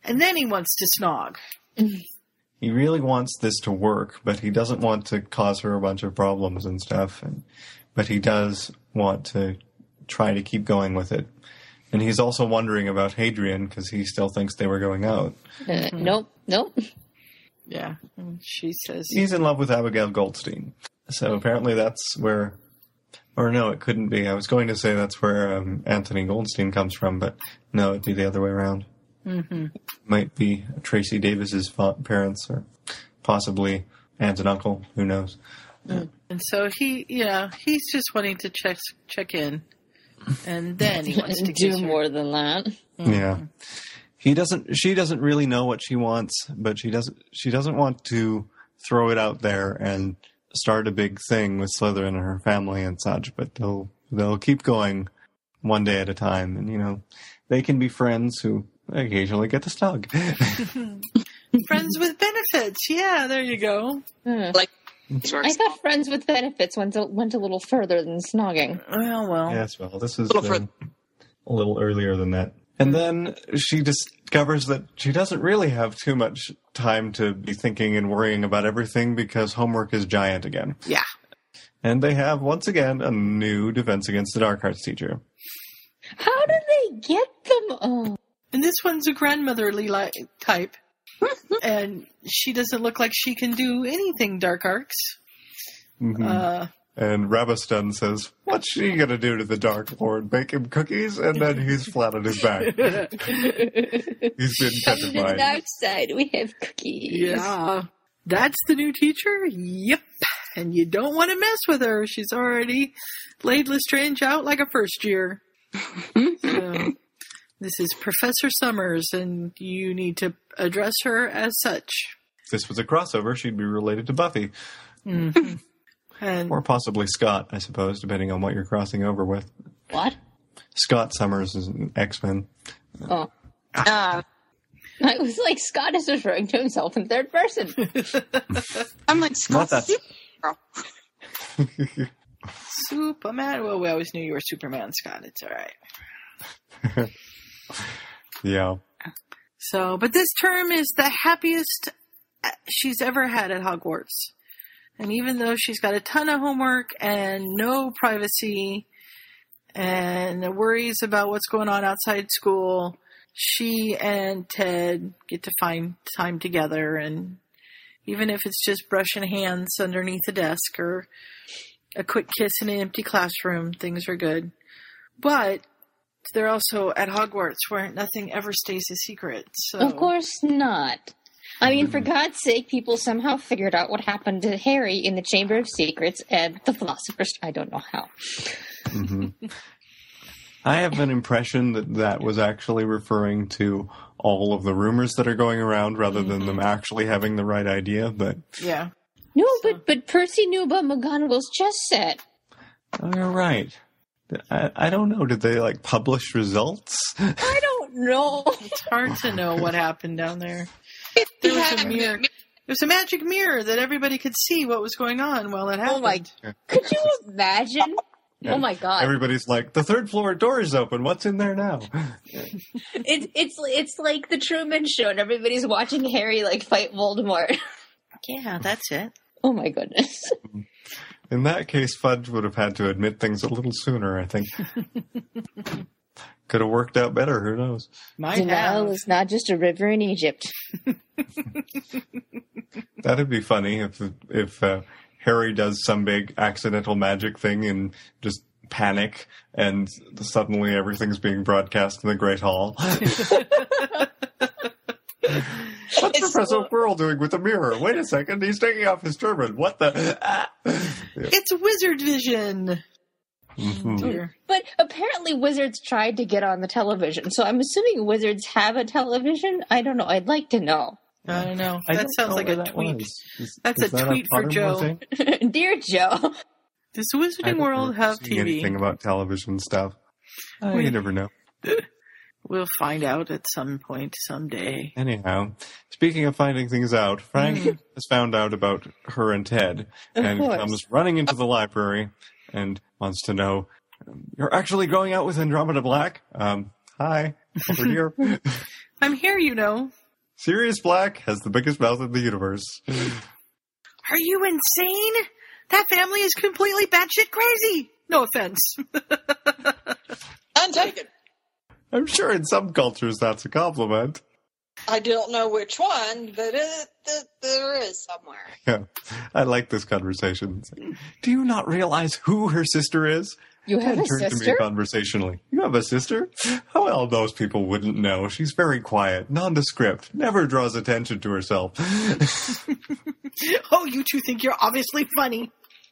And then he wants to snog. he really wants this to work, but he doesn't want to cause her a bunch of problems and stuff. And, but he does want to try to keep going with it. And he's also wondering about Hadrian because he still thinks they were going out. Uh, Nope. Nope. Yeah. She says, He's in love with Abigail Goldstein. So apparently that's where, or no, it couldn't be. I was going to say that's where um, Anthony Goldstein comes from, but no, it'd be the other way around. hmm Might be Tracey Davis's fa- parents or possibly aunt and uncle. Who knows? And so he, yeah, he's just wanting to check check in, and then he wants to do kiss her. more than that. Mm. Yeah. He doesn't she doesn't really know what she wants, but she doesn't she doesn't want to throw it out there and start a big thing with Slytherin and her family and such, but they'll they'll keep going one day at a time and you know, they can be friends who occasionally get to snug. Friends with benefits. Yeah, there you go. Like, I thought friends with benefits went a, went a little further than snogging. Well, well. yes, well, this is Little um, a little earlier than that. And then she discovers that she doesn't really have too much time to be thinking and worrying about everything because homework is giant again. Yeah. And they have once again a new Defense Against the Dark Arts teacher. How did they get them? Oh, And this one's a grandmotherly li- type, and she doesn't look like she can do anything dark arts. Mhm. Uh, and Rabastan says, "What's she gonna do to the Dark Lord? Make him cookies?" And then he's flat on his back. He's been Come to the petrified. dark side. We have cookies. yeah, that's the new teacher. Yep, and you don't want to mess with her. She's already laid Lestrange out like a first year. so, this is Professor Summers, and you need to address her as such. If this was a crossover, she'd be related to Buffy, Mhm. and or possibly Scott, I suppose, depending on what you're crossing over with. What? Scott Summers is an X Men. Oh. Uh, I was like, Scott is referring to himself in third person. I'm like, Not Scott's that. a. Superman. Well, we always knew you were Superman, Scott. It's all right. Yeah. So, but this term is the happiest uh, she's ever had at Hogwarts. And even though she's got a ton of homework and no privacy and worries about what's going on outside school, she and Ted get to find time together. And even if it's just brushing hands underneath a desk or a quick kiss in an empty classroom, things are good. But they're also at Hogwarts where nothing ever stays a secret. So Of course not. I mean, for God's sake, people somehow figured out what happened to Harry in the Chamber of Secrets and the Philosopher's. I don't know how. hmm I have an impression that that was actually referring to all of the rumors that are going around rather than them actually having the right idea. But Yeah. No, but but Percy knew about McGonagall's chess set. oh, you're right. I, I don't know. Did they like publish results? I don't know. It's hard to know what happened down there. There was a mirror. There was a magic mirror that everybody could see what was going on while it happened. Oh my! Could you imagine? Oh my God! Everybody's like, the third floor door is open. What's in there now? It's it's it's like the Truman Show, and everybody's watching Harry like fight Voldemort. Yeah, that's it. Oh my goodness! Mm-hmm. In that case, Fudge would have had to admit things a little sooner, I think. Could have worked out better. Who knows? Might The Nile is not just a river in Egypt. That'd be funny if if uh, Harry does some big accidental magic thing and just panic, and suddenly everything's being broadcast in the Great Hall. What's Professor Quirrell doing with the mirror? Wait a second, he's taking off his turban. What the? Ah. It's wizard vision. Mhm. But apparently, wizards tried to get on the television. So I'm assuming wizards have a television. I don't know. I'd like to know. I don't know. I that don't sounds know like a that tweet. Is- That's is a that tweet for Jo. Dear Jo. Does Wizarding World have TV? Anything about television stuff? We- you never know. We'll find out at some point someday. Anyhow, speaking of finding things out, Frank Mm. has found out about her and Ted Of and course. comes running into the library and wants to know, "You're actually going out with Andromeda Black? Um, hi, over here. I'm here, you know. Sirius Black has the biggest mouth in the universe. Are you insane? That family is completely batshit crazy. No offense. None taken. I'm sure in some cultures that's a compliment. I don't know which one, but it, it, there is somewhere. Yeah, I like this conversation. Like, Do you not realize who her sister is? You have Ted a turned to me sister? conversationally. You have a sister? Oh, well, those people wouldn't know. She's very quiet, nondescript, never draws attention to herself. oh, you two think you're obviously funny.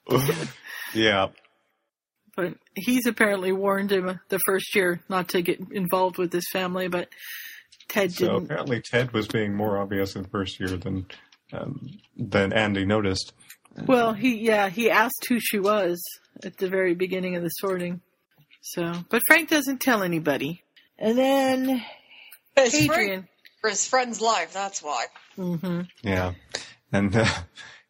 yeah. But he's apparently warned him the first year not to get involved with his family, but Ted So didn't. apparently Ted was being more obvious in the first year than um, than Andy noticed. Well, he yeah, he asked who she was at the very beginning of the sorting. So, but Frank doesn't tell anybody. And then Adrian. for his friend's life, that's why. Mm-hmm. Yeah. And uh,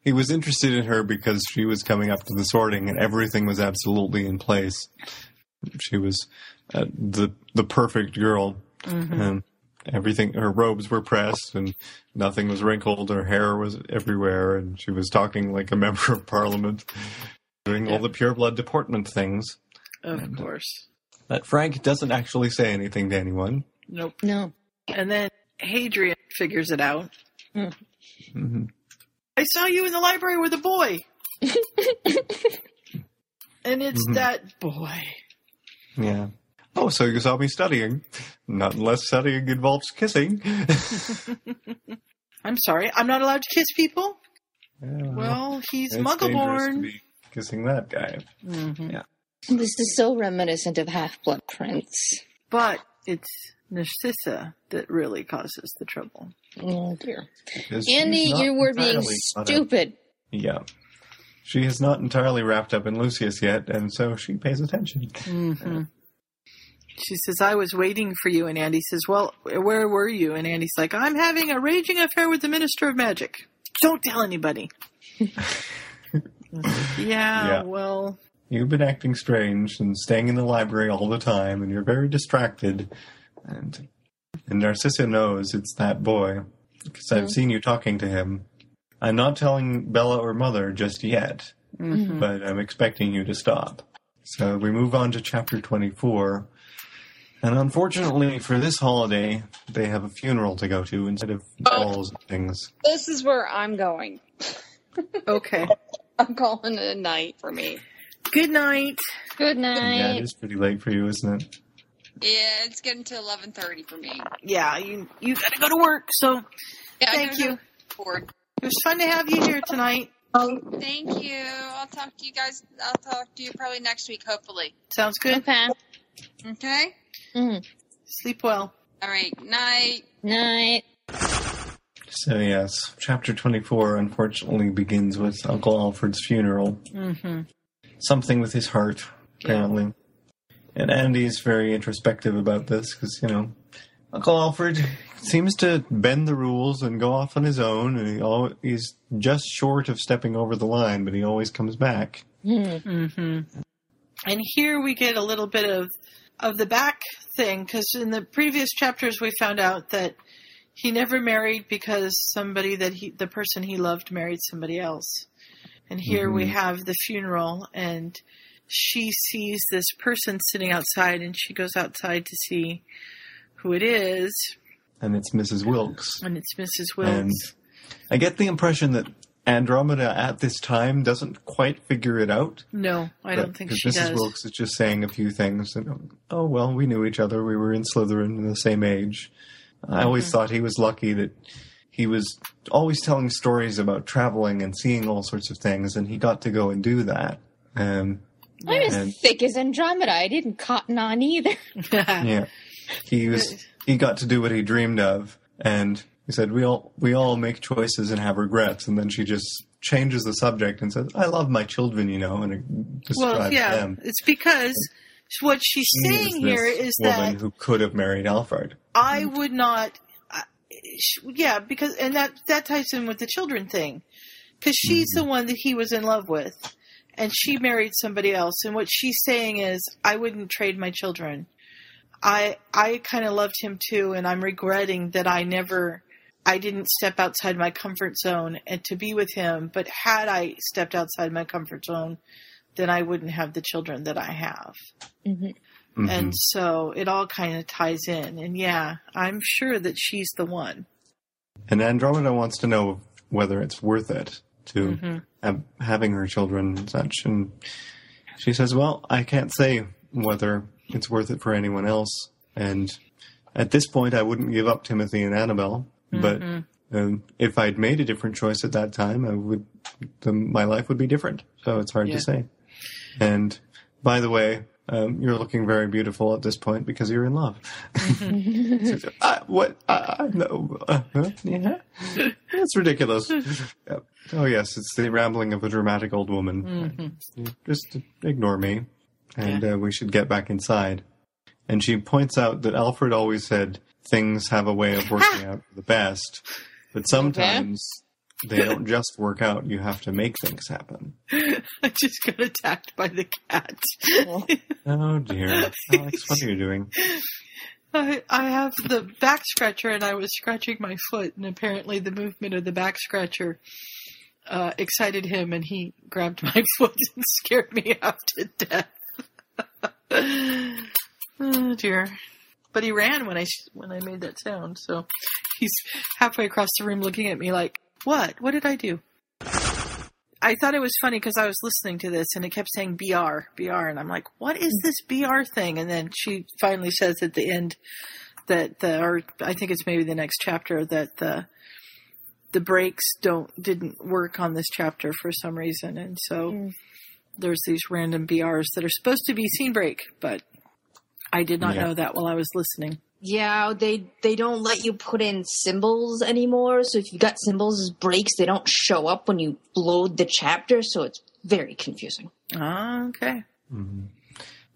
he was interested in her because she was coming up to the sorting and everything was absolutely in place. She was uh, the the perfect girl. Mhm. And everything her robes were pressed and nothing was wrinkled her hair was everywhere and she was talking like a member of parliament doing all the pure blood deportment things Of course. that frank doesn't actually say anything to anyone Nope. No. And then Hadrian figures it out. hmm I saw you in the library with a boy. and it's Mhm. that boy. yeah oh so you saw me studying not unless studying involves kissing I'm sorry, I'm not allowed to kiss people? Yeah, Well, he's it's dangerous to muggle-born. be kissing that guy Mhm. yeah This is so reminiscent of Half Blood Prince. But it's Narcissa that really causes the trouble. Oh dear. Because Andy, you were being entirely caught stupid. Yeah. She is not entirely wrapped up in Lucius yet, and so she pays attention. hmm She says, I was waiting for you. And Andy says, Well, where were you? And Andy's like, I'm having a raging affair with the Minister of Magic. Don't tell anybody. Like, yeah, Yeah. well, You've been acting strange and staying in the library all the time, and you're very distracted. And, and Narcissa knows it's that boy, because I've Mhm. seen you talking to him. I'm not telling Bella or Mother just yet, Mhm. but I'm expecting you to stop. So we move on to chapter 24. And unfortunately for this holiday, they have a funeral to go to instead of balls and things. This is where I'm going. okay. I'm calling it a night for me. Good night. Good night. Yeah, it is pretty late for you, isn't it? Yeah, it's getting to 11:30 for me. Yeah, you you got to go to work. So Yeah, thank you. forward. It was fun to have you here tonight. Thank you. I'll talk to you guys. I'll talk to you probably next week, hopefully. Sounds good. Okay. Okay. Mm. Sleep well. All right. Night. Night. So yes, chapter 24 unfortunately begins with Uncle Alfred's funeral. Mm-hmm. Something with his heart, apparently. And Andy's very introspective about this because, you know, Uncle Alfred seems to bend the rules and go off on his own, and he al- he's just short of stepping over the line, but he always comes back. Mm-hmm. And here we get a little bit of of the back thing because in the previous chapters we found out that he never married because somebody that he the person he loved married somebody else. And here we Mhm. have the funeral and she sees this person sitting outside and she goes outside to see who it is And it's Mrs. Wilkes. and it's Mrs. And Wilkes. I get the impression that Andromeda at this time doesn't quite figure it out. No, I don't think she Mrs. does. Wilkes is just saying a few things. And, oh, well, we knew each other. We were in Slytherin in the same age. I always Mhm. thought he was lucky that he was always telling stories about traveling and seeing all sorts of things, and he got to go and do that. Um, I'm as and- thick as Andromeda. I didn't cotton on either. yeah, he was. He got to do what he dreamed of, and he said, "We all we all make choices and have regrets." And then she just changes the subject and says, "I love my children, you know," and it describes Well, yeah, them. it's because what she's She saying is here this is woman that who could have married Alfred. I would not. I- Yeah, because and that that ties in with the children thing, because she's mm-hmm. the one that he was in love with, and she married somebody else. And what she's saying is, I wouldn't trade my children. I I kind of loved him too, and I'm regretting that I never. I didn't step outside my comfort zone and to be with him, but had I stepped outside my comfort zone, then I wouldn't have the children that I have. Mm-hmm. And so it all kind of ties in. And yeah, I'm sure that she's the one. And Andromeda wants to know whether it's worth it to Mhm. have, having her children and such. And she says, "Well, I can't say whether it's worth it for anyone else. And at this point, I wouldn't give up Timothy and Annabelle. But Mhm. um, if I'd made a different choice at that time, I would. The, my life would be different. So it's hard Yeah. to say. And by the way." Um, you're looking very beautiful at this point because you're in love. I, what? I, I know. Uh, yeah. That's ridiculous. Yeah. Oh, yes, it's the rambling of a dramatic old woman. Mhm. Just ignore me, and uh, we should get back inside. And she points out that Alfred always said things have a way of working out for the best, but sometimes they don't just work out. You have to make things happen. I just got attacked by the cat. Oh, dear. Alex, what are you doing? I, I have the back scratcher and I was scratching my foot, and apparently the movement of the back scratcher uh, excited him, and he grabbed my foot and scared me half to death. oh dear! But he ran when I when I made that sound, so he's halfway across the room looking at me like, "What? What did I do?" I thought it was funny because I was listening to this and it kept saying BR, BR, and I'm like, what is mm. this BR thing? And then she finally says at the end that the, or I think it's maybe the next chapter that the the breaks don't didn't work on this chapter for some reason, and so mm. there's these random BRs that are supposed to be scene break, but I did not Yeah. know that while I was listening. Yeah, they they don't let you put in symbols anymore. So if you got symbols as breaks, they don't show up when you load the chapter. So it's very confusing. Ah, okay. Mhm.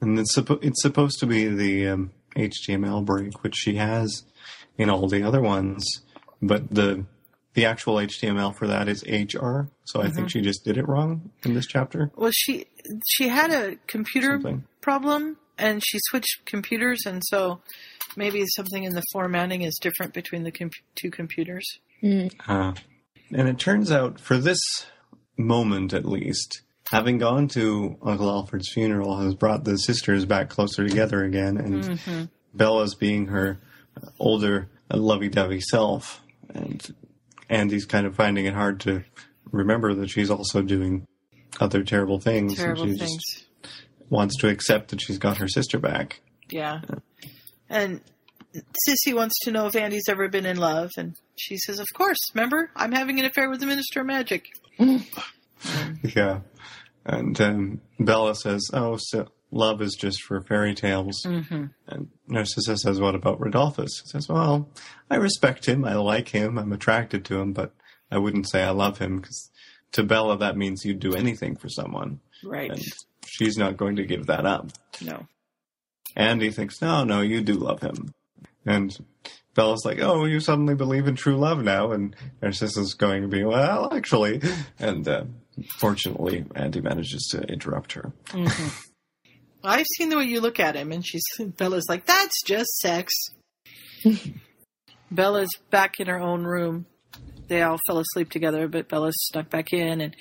And it's, suppo- it's supposed to be the um, HTML break, which she has in all the other ones, but the the actual HTML for that is HR. So I think Mhm. she just did it wrong in this chapter. Well, she she had a computer Something. problem, and she switched computers, and so maybe something in the formatting is different between the com- two computers. Uh, and it turns out, for this moment at least, having gone to Uncle Alfred's funeral has brought the sisters back closer together again, and Mhm. Bella's being her older, lovey-dovey self, and Andy's kind of finding it hard to remember that she's also doing other terrible things. Terrible and she things. just wants to accept that she's got her sister back. Yeah. And Cissy wants to know if Andy's ever been in love, and she says, "Of course. Remember, I'm having an affair with the Minister of Magic." Yeah. And um, Bella says, "Oh, so love is just for fairy tales." Mm-hmm. And Narcissa says, "What about Rodolphus?" He says, "Well, I respect him. I like him. I'm attracted to him, but I wouldn't say I love him because to Bella that means you'd do anything for someone, Right. and she's not going to give that up." No. Andy thinks, "No, no, you do love him," and Bella's like, "Oh, you suddenly believe in true love now?" And Narcissa's going to be, "Well, actually," and uh, fortunately, Andy manages to interrupt her. hmm I've seen the way you look at him, and she's Bella's like, "That's just sex." Bella's back in her own room. They all fell asleep together, but Bella's snuck back in, and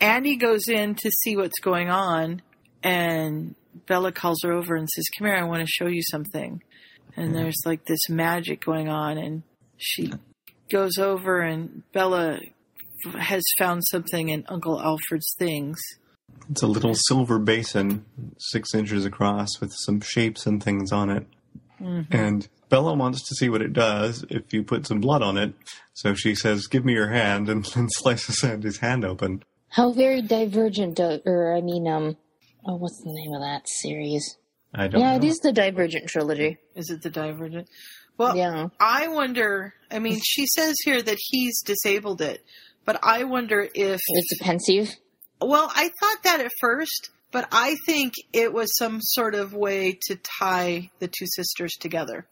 Andy goes in to see what's going on, and Bella calls her over and says, "Come here, I want to show you something." And there's like this magic going on, and she goes over, and Bella has found something in Uncle Alfred's things. It's a little silver basin, six inches across, with some shapes and things on it. Mhm. And Bella wants to see what it does if you put some blood on it. So she says, Give me your hand, and then slices Andy's hand open. How very divergent, uh, or I mean, um, oh, what's the name of that series? I don't know. yeah, know. it is the Divergent trilogy. Is it the Divergent? Well, Yeah. I wonder. I mean, she says here that he's disabled it, but I wonder if It's a Pensieve. Well, I thought that at first, but I think it was some sort of way to tie the two sisters together.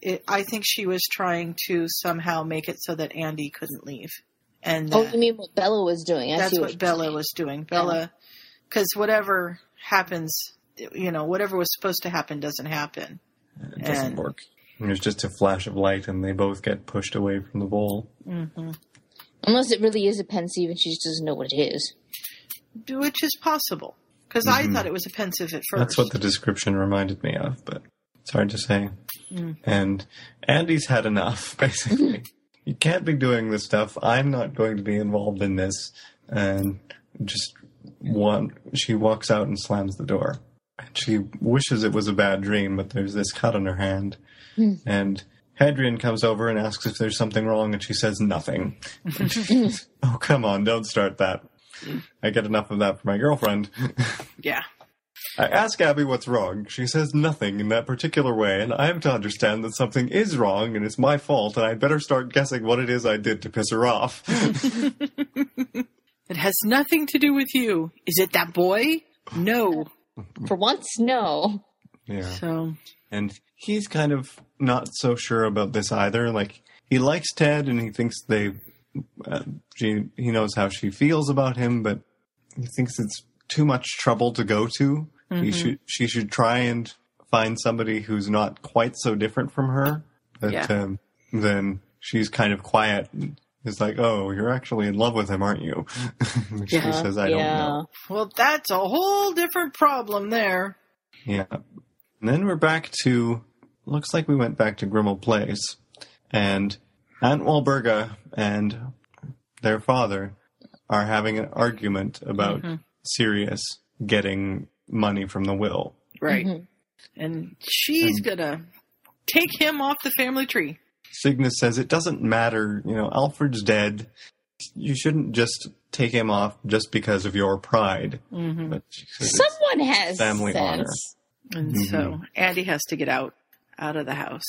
It, I think she was trying to somehow make it so that Andy couldn't leave, and Oh, that- you mean what Bella was doing? I that's see what, you're Bella saying. was doing. Bella, because whatever happens, you know, whatever was supposed to happen doesn't happen. It doesn't And- work. And there's just a flash of light, and they both get pushed away from the bowl. hmm Unless it really is a Pensieve and she just doesn't know what it is. Which is possible, because I Mhm. thought it was a Pensieve at first. That's what the description reminded me of, but it's hard to say. Mm. And Andy's had enough, basically. you can't be doing this stuff. I'm not going to be involved in this. And just one, she walks out and slams the door. And she wishes it was a bad dream, but there's this cut on her hand. Hmm. And Hadrian comes over and asks if there's something wrong, and she says nothing. Oh, come on, don't start that. I get enough of that for my girlfriend. Yeah. I ask Abby what's wrong. She says nothing in that particular way, and I am to understand that something is wrong and it's my fault, and I'd better start guessing what it is I did to piss her off. It has nothing to do with you. Is it that boy? No. For once, no. yeah. So And he's kind of not so sure about this either. Like, he likes Ted and he thinks they. Uh, she, he knows how she feels about him, but he thinks it's too much trouble to go to. He Mhm. should, she should try and find somebody who's not quite so different from her. But Yeah. um, then she's kind of quiet and is like, "Oh, you're actually in love with him, aren't you?" And she Yeah. says, "I don't know." Well, that's a whole different problem there. Yeah. And then we're back to looks like we went back to Grimmauld Place, and Aunt Walburga and their father are having an argument about Mhm. Sirius getting money from the will. Right. Mm-hmm. And she's gonna take him off the family tree. Cygnus says it doesn't matter, you know, Alfred's dead. You shouldn't just take him off just because of your pride. Mhm. But she says it's Someone has family sense. honor. And Mhm. so Andy has to get out out of the house.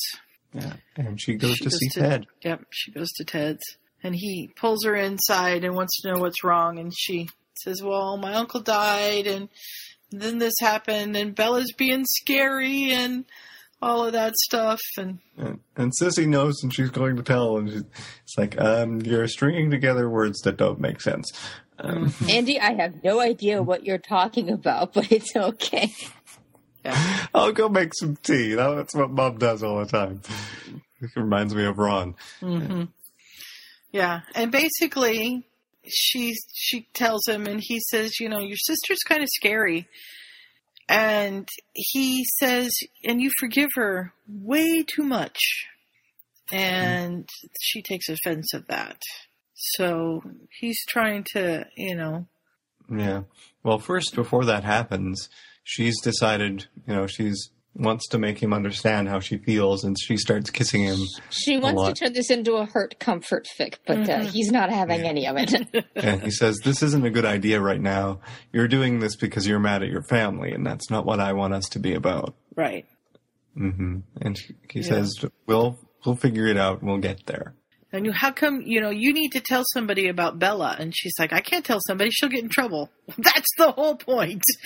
Yeah. And she goes She to goes see to- Ted. Yep, she goes to Ted's. And he pulls her inside and wants to know what's wrong. And she says, Well, my uncle died, and then this happened, and Bella's being scary, and all of that stuff. And And, and Cissy knows and she's going to tell. And she's it's like, um, you're stringing together words that don't make sense. Um, Andy, I have no idea what you're talking about, but it's okay. Yeah. I'll go make some tea. That's what Mom does all the time. It reminds me of Ron. hmm Yeah, and basically, she she tells him, and he says, you know, your sister's kind of scary, and he says, and you forgive her way too much, and she takes offense of that. So he's trying to, you know, Yeah. Well, first, before that happens, she's decided, you know, she's wants to make him understand how she feels, and she starts kissing him. She wants to turn this into a hurt comfort fic, but uh, Mhm. he's not having any of it. and he says, "This isn't a good idea right now. You're doing this because you're mad at your family, and that's not what I want us to be about." right. hmm And he, he Yeah. says, "We'll we'll figure it out. and We'll get there." And you, how come, you know, you need to tell somebody about Bella? And she's like, I can't tell somebody, she'll get in trouble. That's the whole point.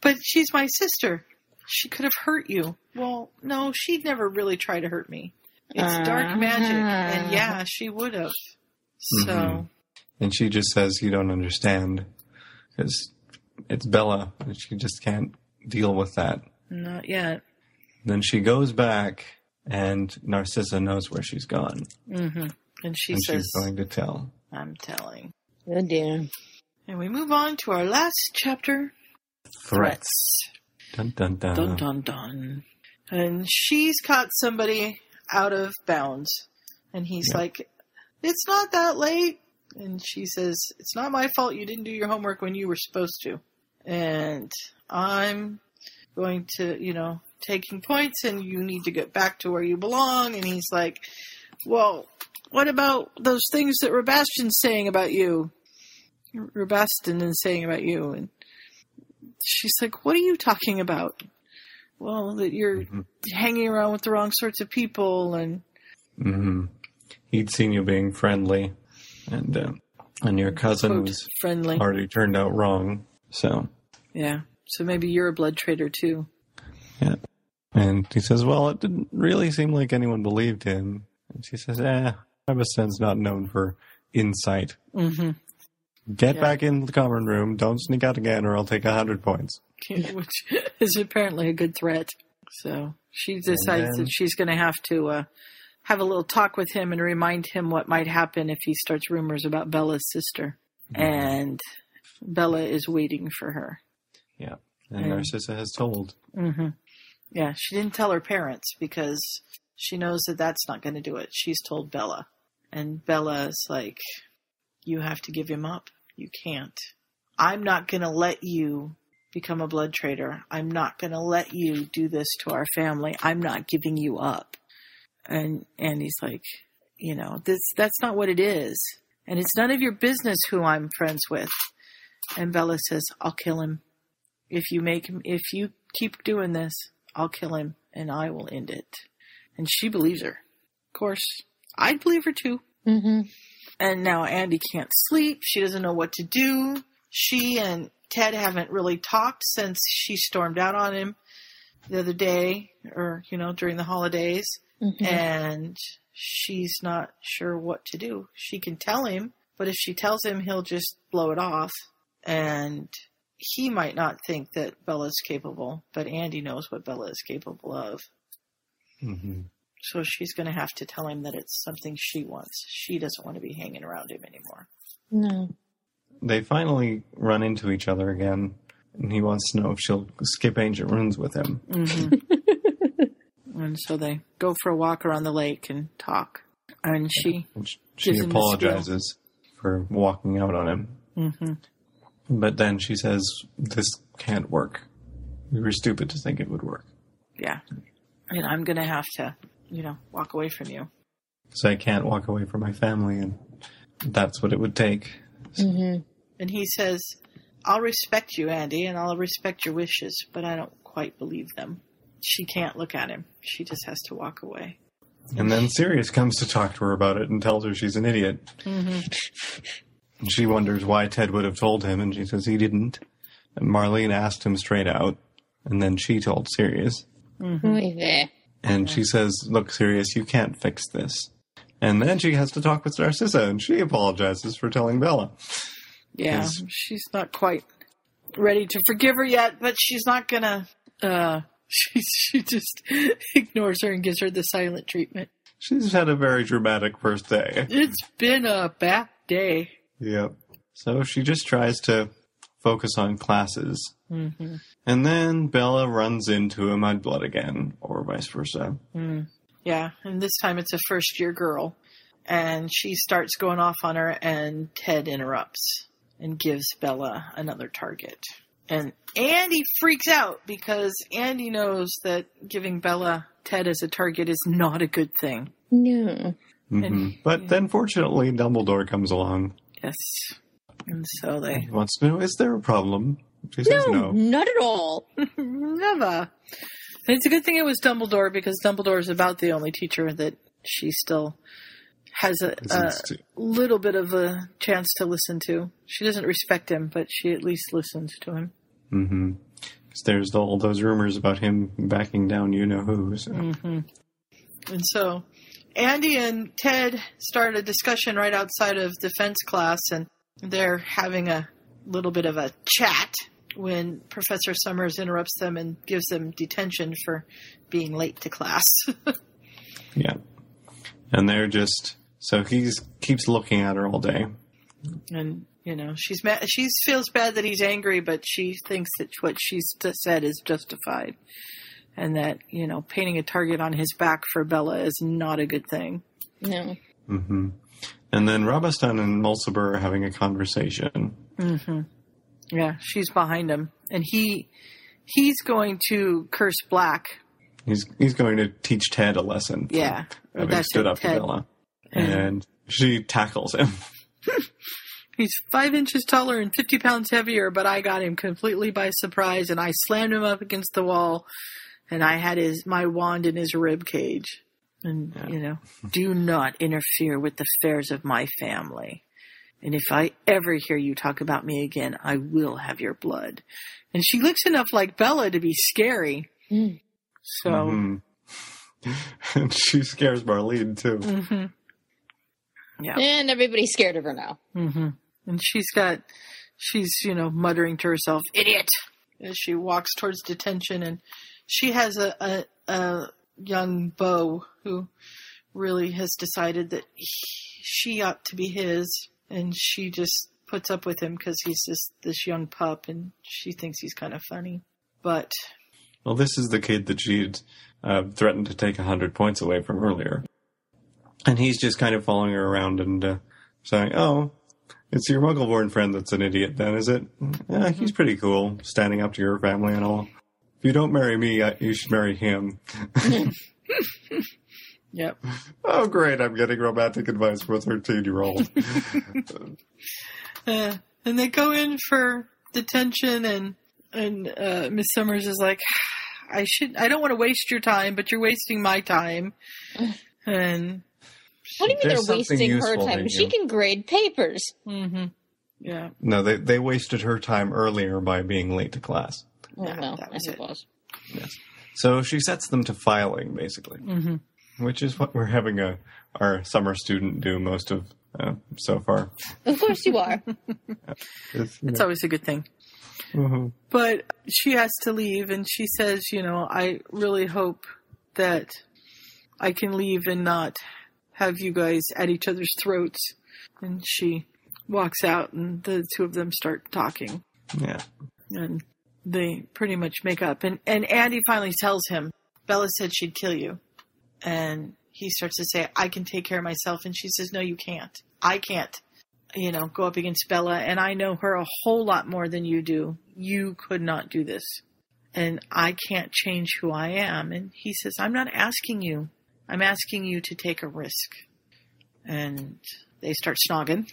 but she's my sister. She could have hurt you. Well, no, she'd never really try to hurt me. It's dark magic. And yeah, she would have. So, Mhm. And she just says, "You don't understand," because it's Bella, and she just can't deal with that. not yet. Then she goes back, and Narcissa knows where she's gone, hmm And she and says, she's going to tell. I'm telling. oh dear. And we move on to our last chapter Threats. Dun dun dun. Dun dun dun. And she's caught somebody out of bounds. And he's Yeah. like, It's not that late. And she says, It's not my fault you didn't do your homework when you were supposed to. And I'm going to, you know, taking points and you need to get back to where you belong. And he's like, Well, what about those things that Rabastan's saying about you? Rabastan is saying about you. And she's like, What are you talking about? Well, that you're hanging around with the wrong sorts of people and hmm He'd seen you being friendly, and uh, and your cousin Quote, was friendly. already turned out wrong. So yeah. So maybe you're a blood traitor too. yeah, and he says, "Well, it didn't really seem like anyone believed him." And she says, "Eh, Rabastan's not known for insight. Mm-hmm. Get Yeah. back in the common room. Don't sneak out again, or I'll take a hundred points." Which is apparently a good threat. So she decides then- that she's going to have to uh, have a little talk with him and remind him what might happen if he starts rumors about Bella's sister. And Bella is waiting for her. Yeah, and And- Narcissa has told. hmm Yeah, she didn't tell her parents because she knows that that's not going to do it. She's told Bella. And Bella's like, You have to give him up. You can't. I'm not going to let you become a blood traitor. I'm not going to let you do this to our family. I'm not giving you up. And and he's like, You know, this that's not what it is. And it's none of your business who I'm friends with. And Bella says, I'll kill him. If you make him, if you keep doing this, I'll kill him and I will end it. And she believes her. Of course, I'd believe her too. Mm-hmm. And now Andy can't sleep. She doesn't know what to do. She and Ted haven't really talked since she stormed out on him the other day or, you know, during the holidays. Mhm. And she's not sure what to do. She can tell him, but if she tells him, he'll just blow it off. And he might not think that Bella's capable, but Andy knows what Bella is capable of. hmm So she's going to have to tell him that it's something she wants. She doesn't want to be hanging around him anymore. No. They finally run into each other again, and he wants to know if she'll skip ancient runes with him. hmm and so they go for a walk around the lake and talk. And she She gives him the spiel. apologizes for walking out on him, hmm but then she says, "This can't work. We were stupid to think it would work." Yeah. And I'm going to have to, you know, walk away from you. So I can't walk away from my family, and that's what it would take. Mm-hmm. And he says, I'll respect you, Andy, and I'll respect your wishes, but I don't quite believe them. She can't look at him. She just has to walk away. And then Sirius comes to talk to her about it and tells her she's an idiot. Mm-hmm. She wonders why Ted would have told him, and she says he didn't. And Marlene asked him straight out, and then she told Sirius. Mm-hmm. And she says, Look, Sirius, you can't fix this. And then she has to talk with Narcissa, and she apologizes for telling Bella. Yeah, she's not quite ready to forgive her yet, but she's not gonna. Uh, she she just ignores her and gives her the silent treatment. She's had a very dramatic first day. It's been a bad day. Yep. So she just tries to focus on classes. Mm-hmm. And then Bella runs into a mudblood again, or vice versa. Mm. Yeah, and this time it's a first year girl, and she starts going off on her, and Ted interrupts and gives Bella another target. And Andy freaks out because Andy knows that giving Bella Ted as a target is not a good thing. No. hmm But then fortunately, Dumbledore comes along. Yes. And so they. He wants to know, is there a problem? She says no. not at all. Never. And it's a good thing it was Dumbledore because Dumbledore is about the only teacher that she still has a, a little bit of a chance to listen to. She doesn't respect him, but she at least listens to him. Mm-hmm. 'Cause there's all those rumors about him backing down you know who. So. hmm And so Andy and Ted start a discussion right outside of defense class, and they're having a little bit of a chat when Professor Summers interrupts them and gives them detention for being late to class. Yeah. And they're just so he's keeps looking at her all day. and you know she's mad. She feels bad that he's angry, but she thinks that what she's t- said is justified, and that you know painting a target on his back for Bella is not a good thing. No. hmm And then Rabastan and Mulciber are having a conversation. Hmm Yeah, she's behind him, and he he's going to curse Black. He's he's going to teach Ted a lesson. Yeah, having stood up Ted. to Bella, and she tackles him. He's five inches taller and 50 pounds heavier, but I got him completely by surprise and I slammed him up against the wall and I had his, my wand in his rib cage. And, you know, do not interfere with the affairs of my family. And if I ever hear you talk about me again, I will have your blood. And she looks enough like Bella to be scary. So, Mhm. and she scares Marlene too. hmm yeah. And everybody's scared of her now. hmm And she's got, she's, you know, muttering to herself, idiot, as she walks towards detention. And she has a, a, a young beau who really has decided that he, she ought to be his. And she just puts up with him because he's this, this young pup and she thinks he's kind of funny. But, Well, this is the kid that she'd uh, threatened to take a hundred points away from earlier, and he's just kind of following her around and uh, saying, "Oh, it's your Muggle-born friend that's an idiot, then, is it? Yeah, he's pretty cool, standing up to your family and all. If you don't marry me, you should marry him." yep. oh, great! I'm getting romantic advice from a thirteen-year-old. Uh, and they go in for detention and and uh, Miss Summers is like, I should I don't want to waste your time, but you're wasting my time. And What do you mean There's they're wasting her time? She you. can grade papers. Mm-hmm. yeah, no, they they wasted her time earlier by being late to class. Oh, no, that I was it. suppose. Yes. So she sets them to filing, basically. hmm which is what we're having a our summer student do most of uh, so far. Of course you are. It's, it's always a good thing. Mhm. But she has to leave, and she says, you know, I really hope that I can leave and not have you guys at each other's throats. And she walks out, and the two of them start talking. yeah. and they pretty much make up. And and Andy finally tells him, Bella said she'd kill you, and he starts to say, I can take care of myself, and she says, No, you can't. I can't. You know, go up against Bella, and I know her a whole lot more than you do. You could not do this, and I can't change who I am. And he says, I'm not asking you. I'm asking you to take a risk. And they start snogging.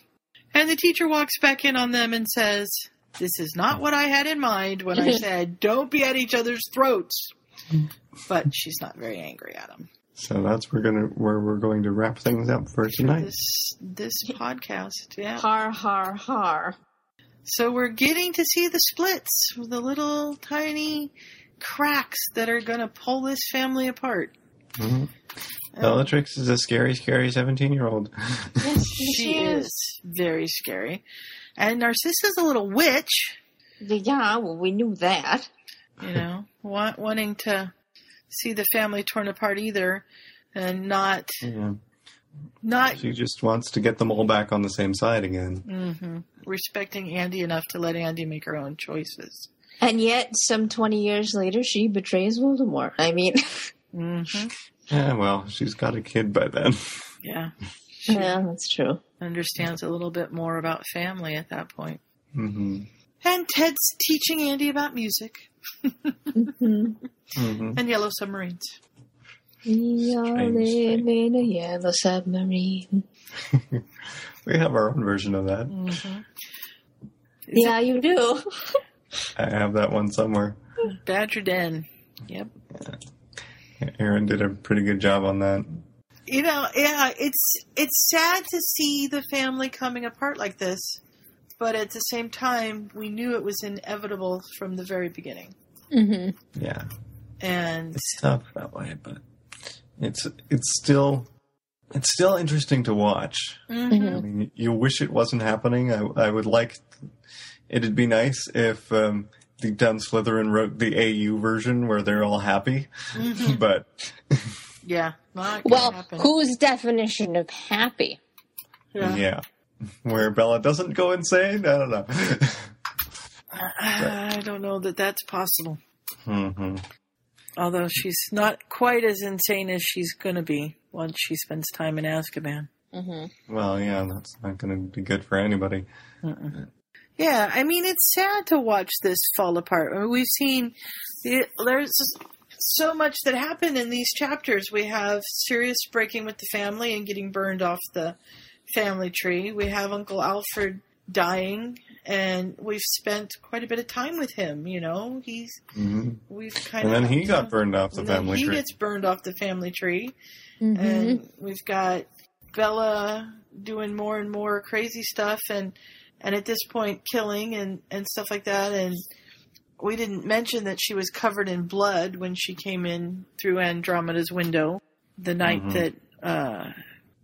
And the teacher walks back in on them and says, This is not what I had in mind when I said, don't be at each other's throats. But she's not very angry at him. So that's we're gonna where we're going to wrap things up for tonight. This, this podcast, yeah. Har har har. So we're getting to see the splits, the little tiny cracks that are going to pull this family apart. Mm-hmm. Bellatrix is a scary, scary seventeen-year-old. She is very scary. And Narcissa's a little witch, Yeah, well, we knew that. you know, want, wanting to see the family torn apart either, and not yeah. not She just wants to get them all back on the same side again. hmm respecting Andy enough to let Andy make her own choices. And yet, some 20 years later, she betrays Voldemort. I mean, hmm Yeah, well, she's got a kid by then. Yeah, yeah, that's true. understands a little bit more about family at that point. hmm And Ted's teaching Andy about music hmm hmm and yellow submarines. We all Strange live in a yellow submarine. We have our own version of that. hmm Yeah, you do. I have that one somewhere. Badger Den. Yep. Aaron did a pretty good job on that. You know, yeah, it's it's sad to see the family coming apart like this, but at the same time, we knew it was inevitable from the very beginning. Mm-hmm. Yeah, And it's tough that way, but it's it's still it's still interesting to watch. Mhm. I mean, you wish it wasn't happening. I I would like it'd be nice if um, Deep Down Slytherin wrote the AU version where they're all happy, Mhm. but yeah, Well, happen. whose definition of happy? Yeah. yeah. where Bella doesn't go insane. I don't know. I don't know that that's possible. hmm Although she's not quite as insane as she's going to be once she spends time in Azkaban. Mm-hmm. Well, yeah, that's not going to be good for anybody. Mm-mm. Yeah, I mean, it's sad to watch this fall apart. I mean, we've seen it, there's so much that happened in these chapters. We have Sirius breaking with the family and getting burned off the family tree. We have Uncle Alfred dying, and we've spent quite a bit of time with him. You know, he's hmm we've kind And of and then he got burned off the and then family he tree. gets burned off the family tree, Mm-hmm. and we've got Bella doing more and more crazy stuff, and and at this point killing and and stuff like that. And we didn't mention that she was covered in blood when she came in through Andromeda's window the night Mhm. that uh,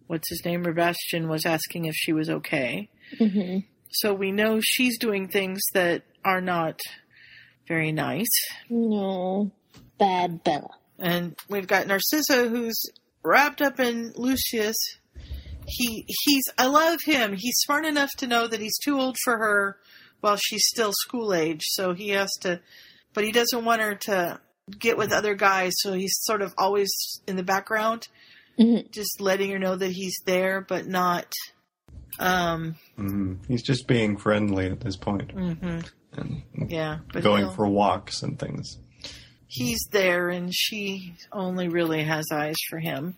what's his name, Sebastian was asking if she was okay. Mm-hmm. So we know she's doing things that are not very nice. No. Bad Bella. And we've got Narcissa who's wrapped up in Lucius. He he's I love him. He's smart enough to know that he's too old for her while she's still school age, so he has to but he doesn't want her to get with other guys, so he's sort of always in the background, Mm-hmm. just letting her know that he's there but not um hmm He's just being friendly at this point. mhm. And yeah, but going for walks and things. he's there and she only really has eyes for him.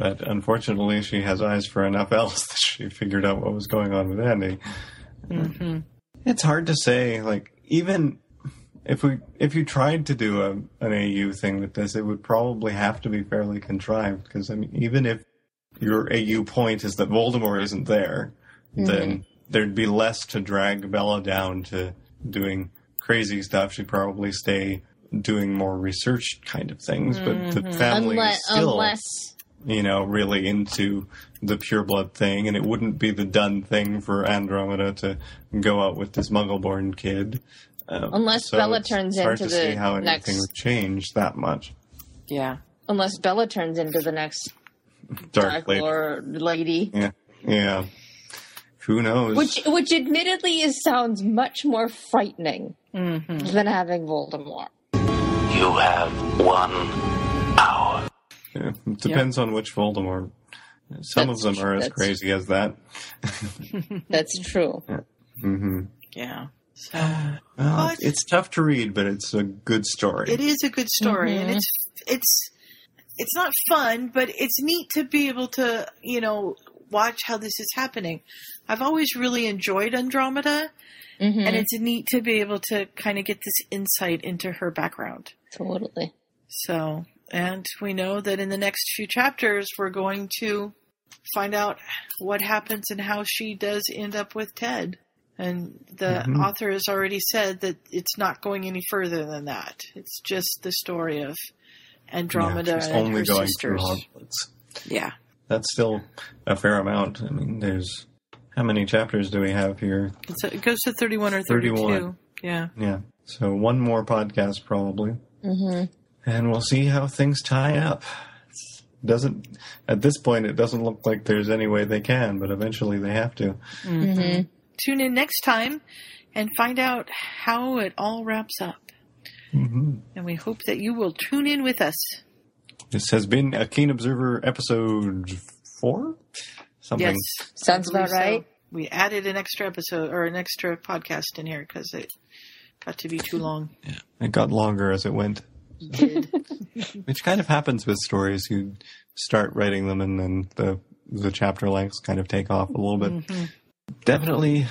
But unfortunately, she has eyes for enough else that she figured out what was going on with Andy. Mm-hmm. It's hard to say. Like even if we if you tried to do a, an AU thing with this, it would probably have to be fairly contrived. Because I mean, even if your AU point is that Voldemort isn't there, then there'd be less to drag Bella down to doing crazy stuff. She'd probably stay doing more research kind of things. But the Mhm. family unless, is still unless you know, really into the pureblood thing, and it wouldn't be the done thing for Andromeda to go out with this Muggle-born kid. Um, Unless so Bella turns hard into to see the how next- would change that much. Yeah. unless Bella turns into the next Dark, Dark Lady. Lord lady. Yeah, yeah. Who knows? Which, which admittedly is sounds much more frightening Mm-hmm. than having Voldemort. You have one hour. Yeah, it depends on which Voldemort. Some of them are as crazy as that. That's true. hmm Yeah. So Well, it's tough to read, but it's a good story. it is a good story, and Mhm. it's it's it's not fun, but it's neat to be able to you know watch how this is happening. I've always really enjoyed Andromeda, Mm-hmm. and it's neat to be able to kind of get this insight into her background. totally. So, and we know that in the next few chapters, we're going to find out what happens and how she does end up with Ted. And the Mhm. author has already said that it's not going any further than that. It's just the story of Andromeda Yeah, she's and only her going sisters. Hogwarts. Yeah. That's still a fair amount. I mean, there's how many chapters do we have here? It's it goes to 31 or 32. 31. Yeah. Yeah. So one more podcast probably, Mm-hmm. and we'll see how things tie up. Doesn't at this point it doesn't look like there's any way they can, but eventually they have to. Mm-hmm. Tune in next time and find out how it all wraps up. hmm And we hope that you will tune in with us. This has been a Keen Observer episode four, something. Yes. Sounds about right. so. We added an extra episode or an extra podcast in here because it got to be too long. Yeah, It got longer as it went, Did. which kind of happens with stories. You start writing them, and then the the chapter lengths kind of take off a little bit. Mhm. Definitely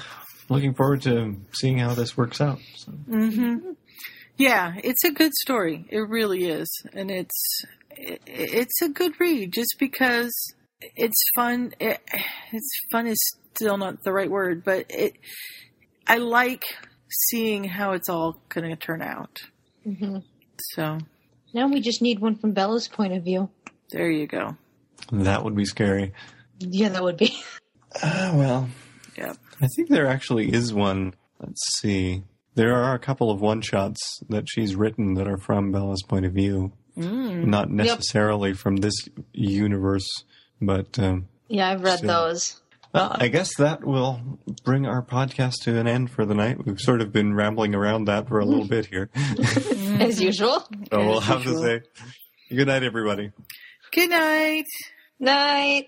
looking forward to seeing how this works out. So. Mm-hmm. Yeah, it's a good story. It really is, and it's it, it's a good read just because it's fun. It, it's fun is still not the right word, but it. I like seeing how it's all going to turn out. Mm-hmm. So Now we just need one from Bella's point of view. there you go. That would be scary. Yeah, that would be. Ah, well, Yep. I think there actually is one. Let's see. There are a couple of one shots that she's written that are from Bella's point of view, Mm. not necessarily from this universe, but um, Yeah, I've read Still. those. Well, I guess that will bring our podcast to an end for the night. We've sort of been rambling around that for a little bit here. As usual. So we'll As have to say good night, everybody. Good night. Night.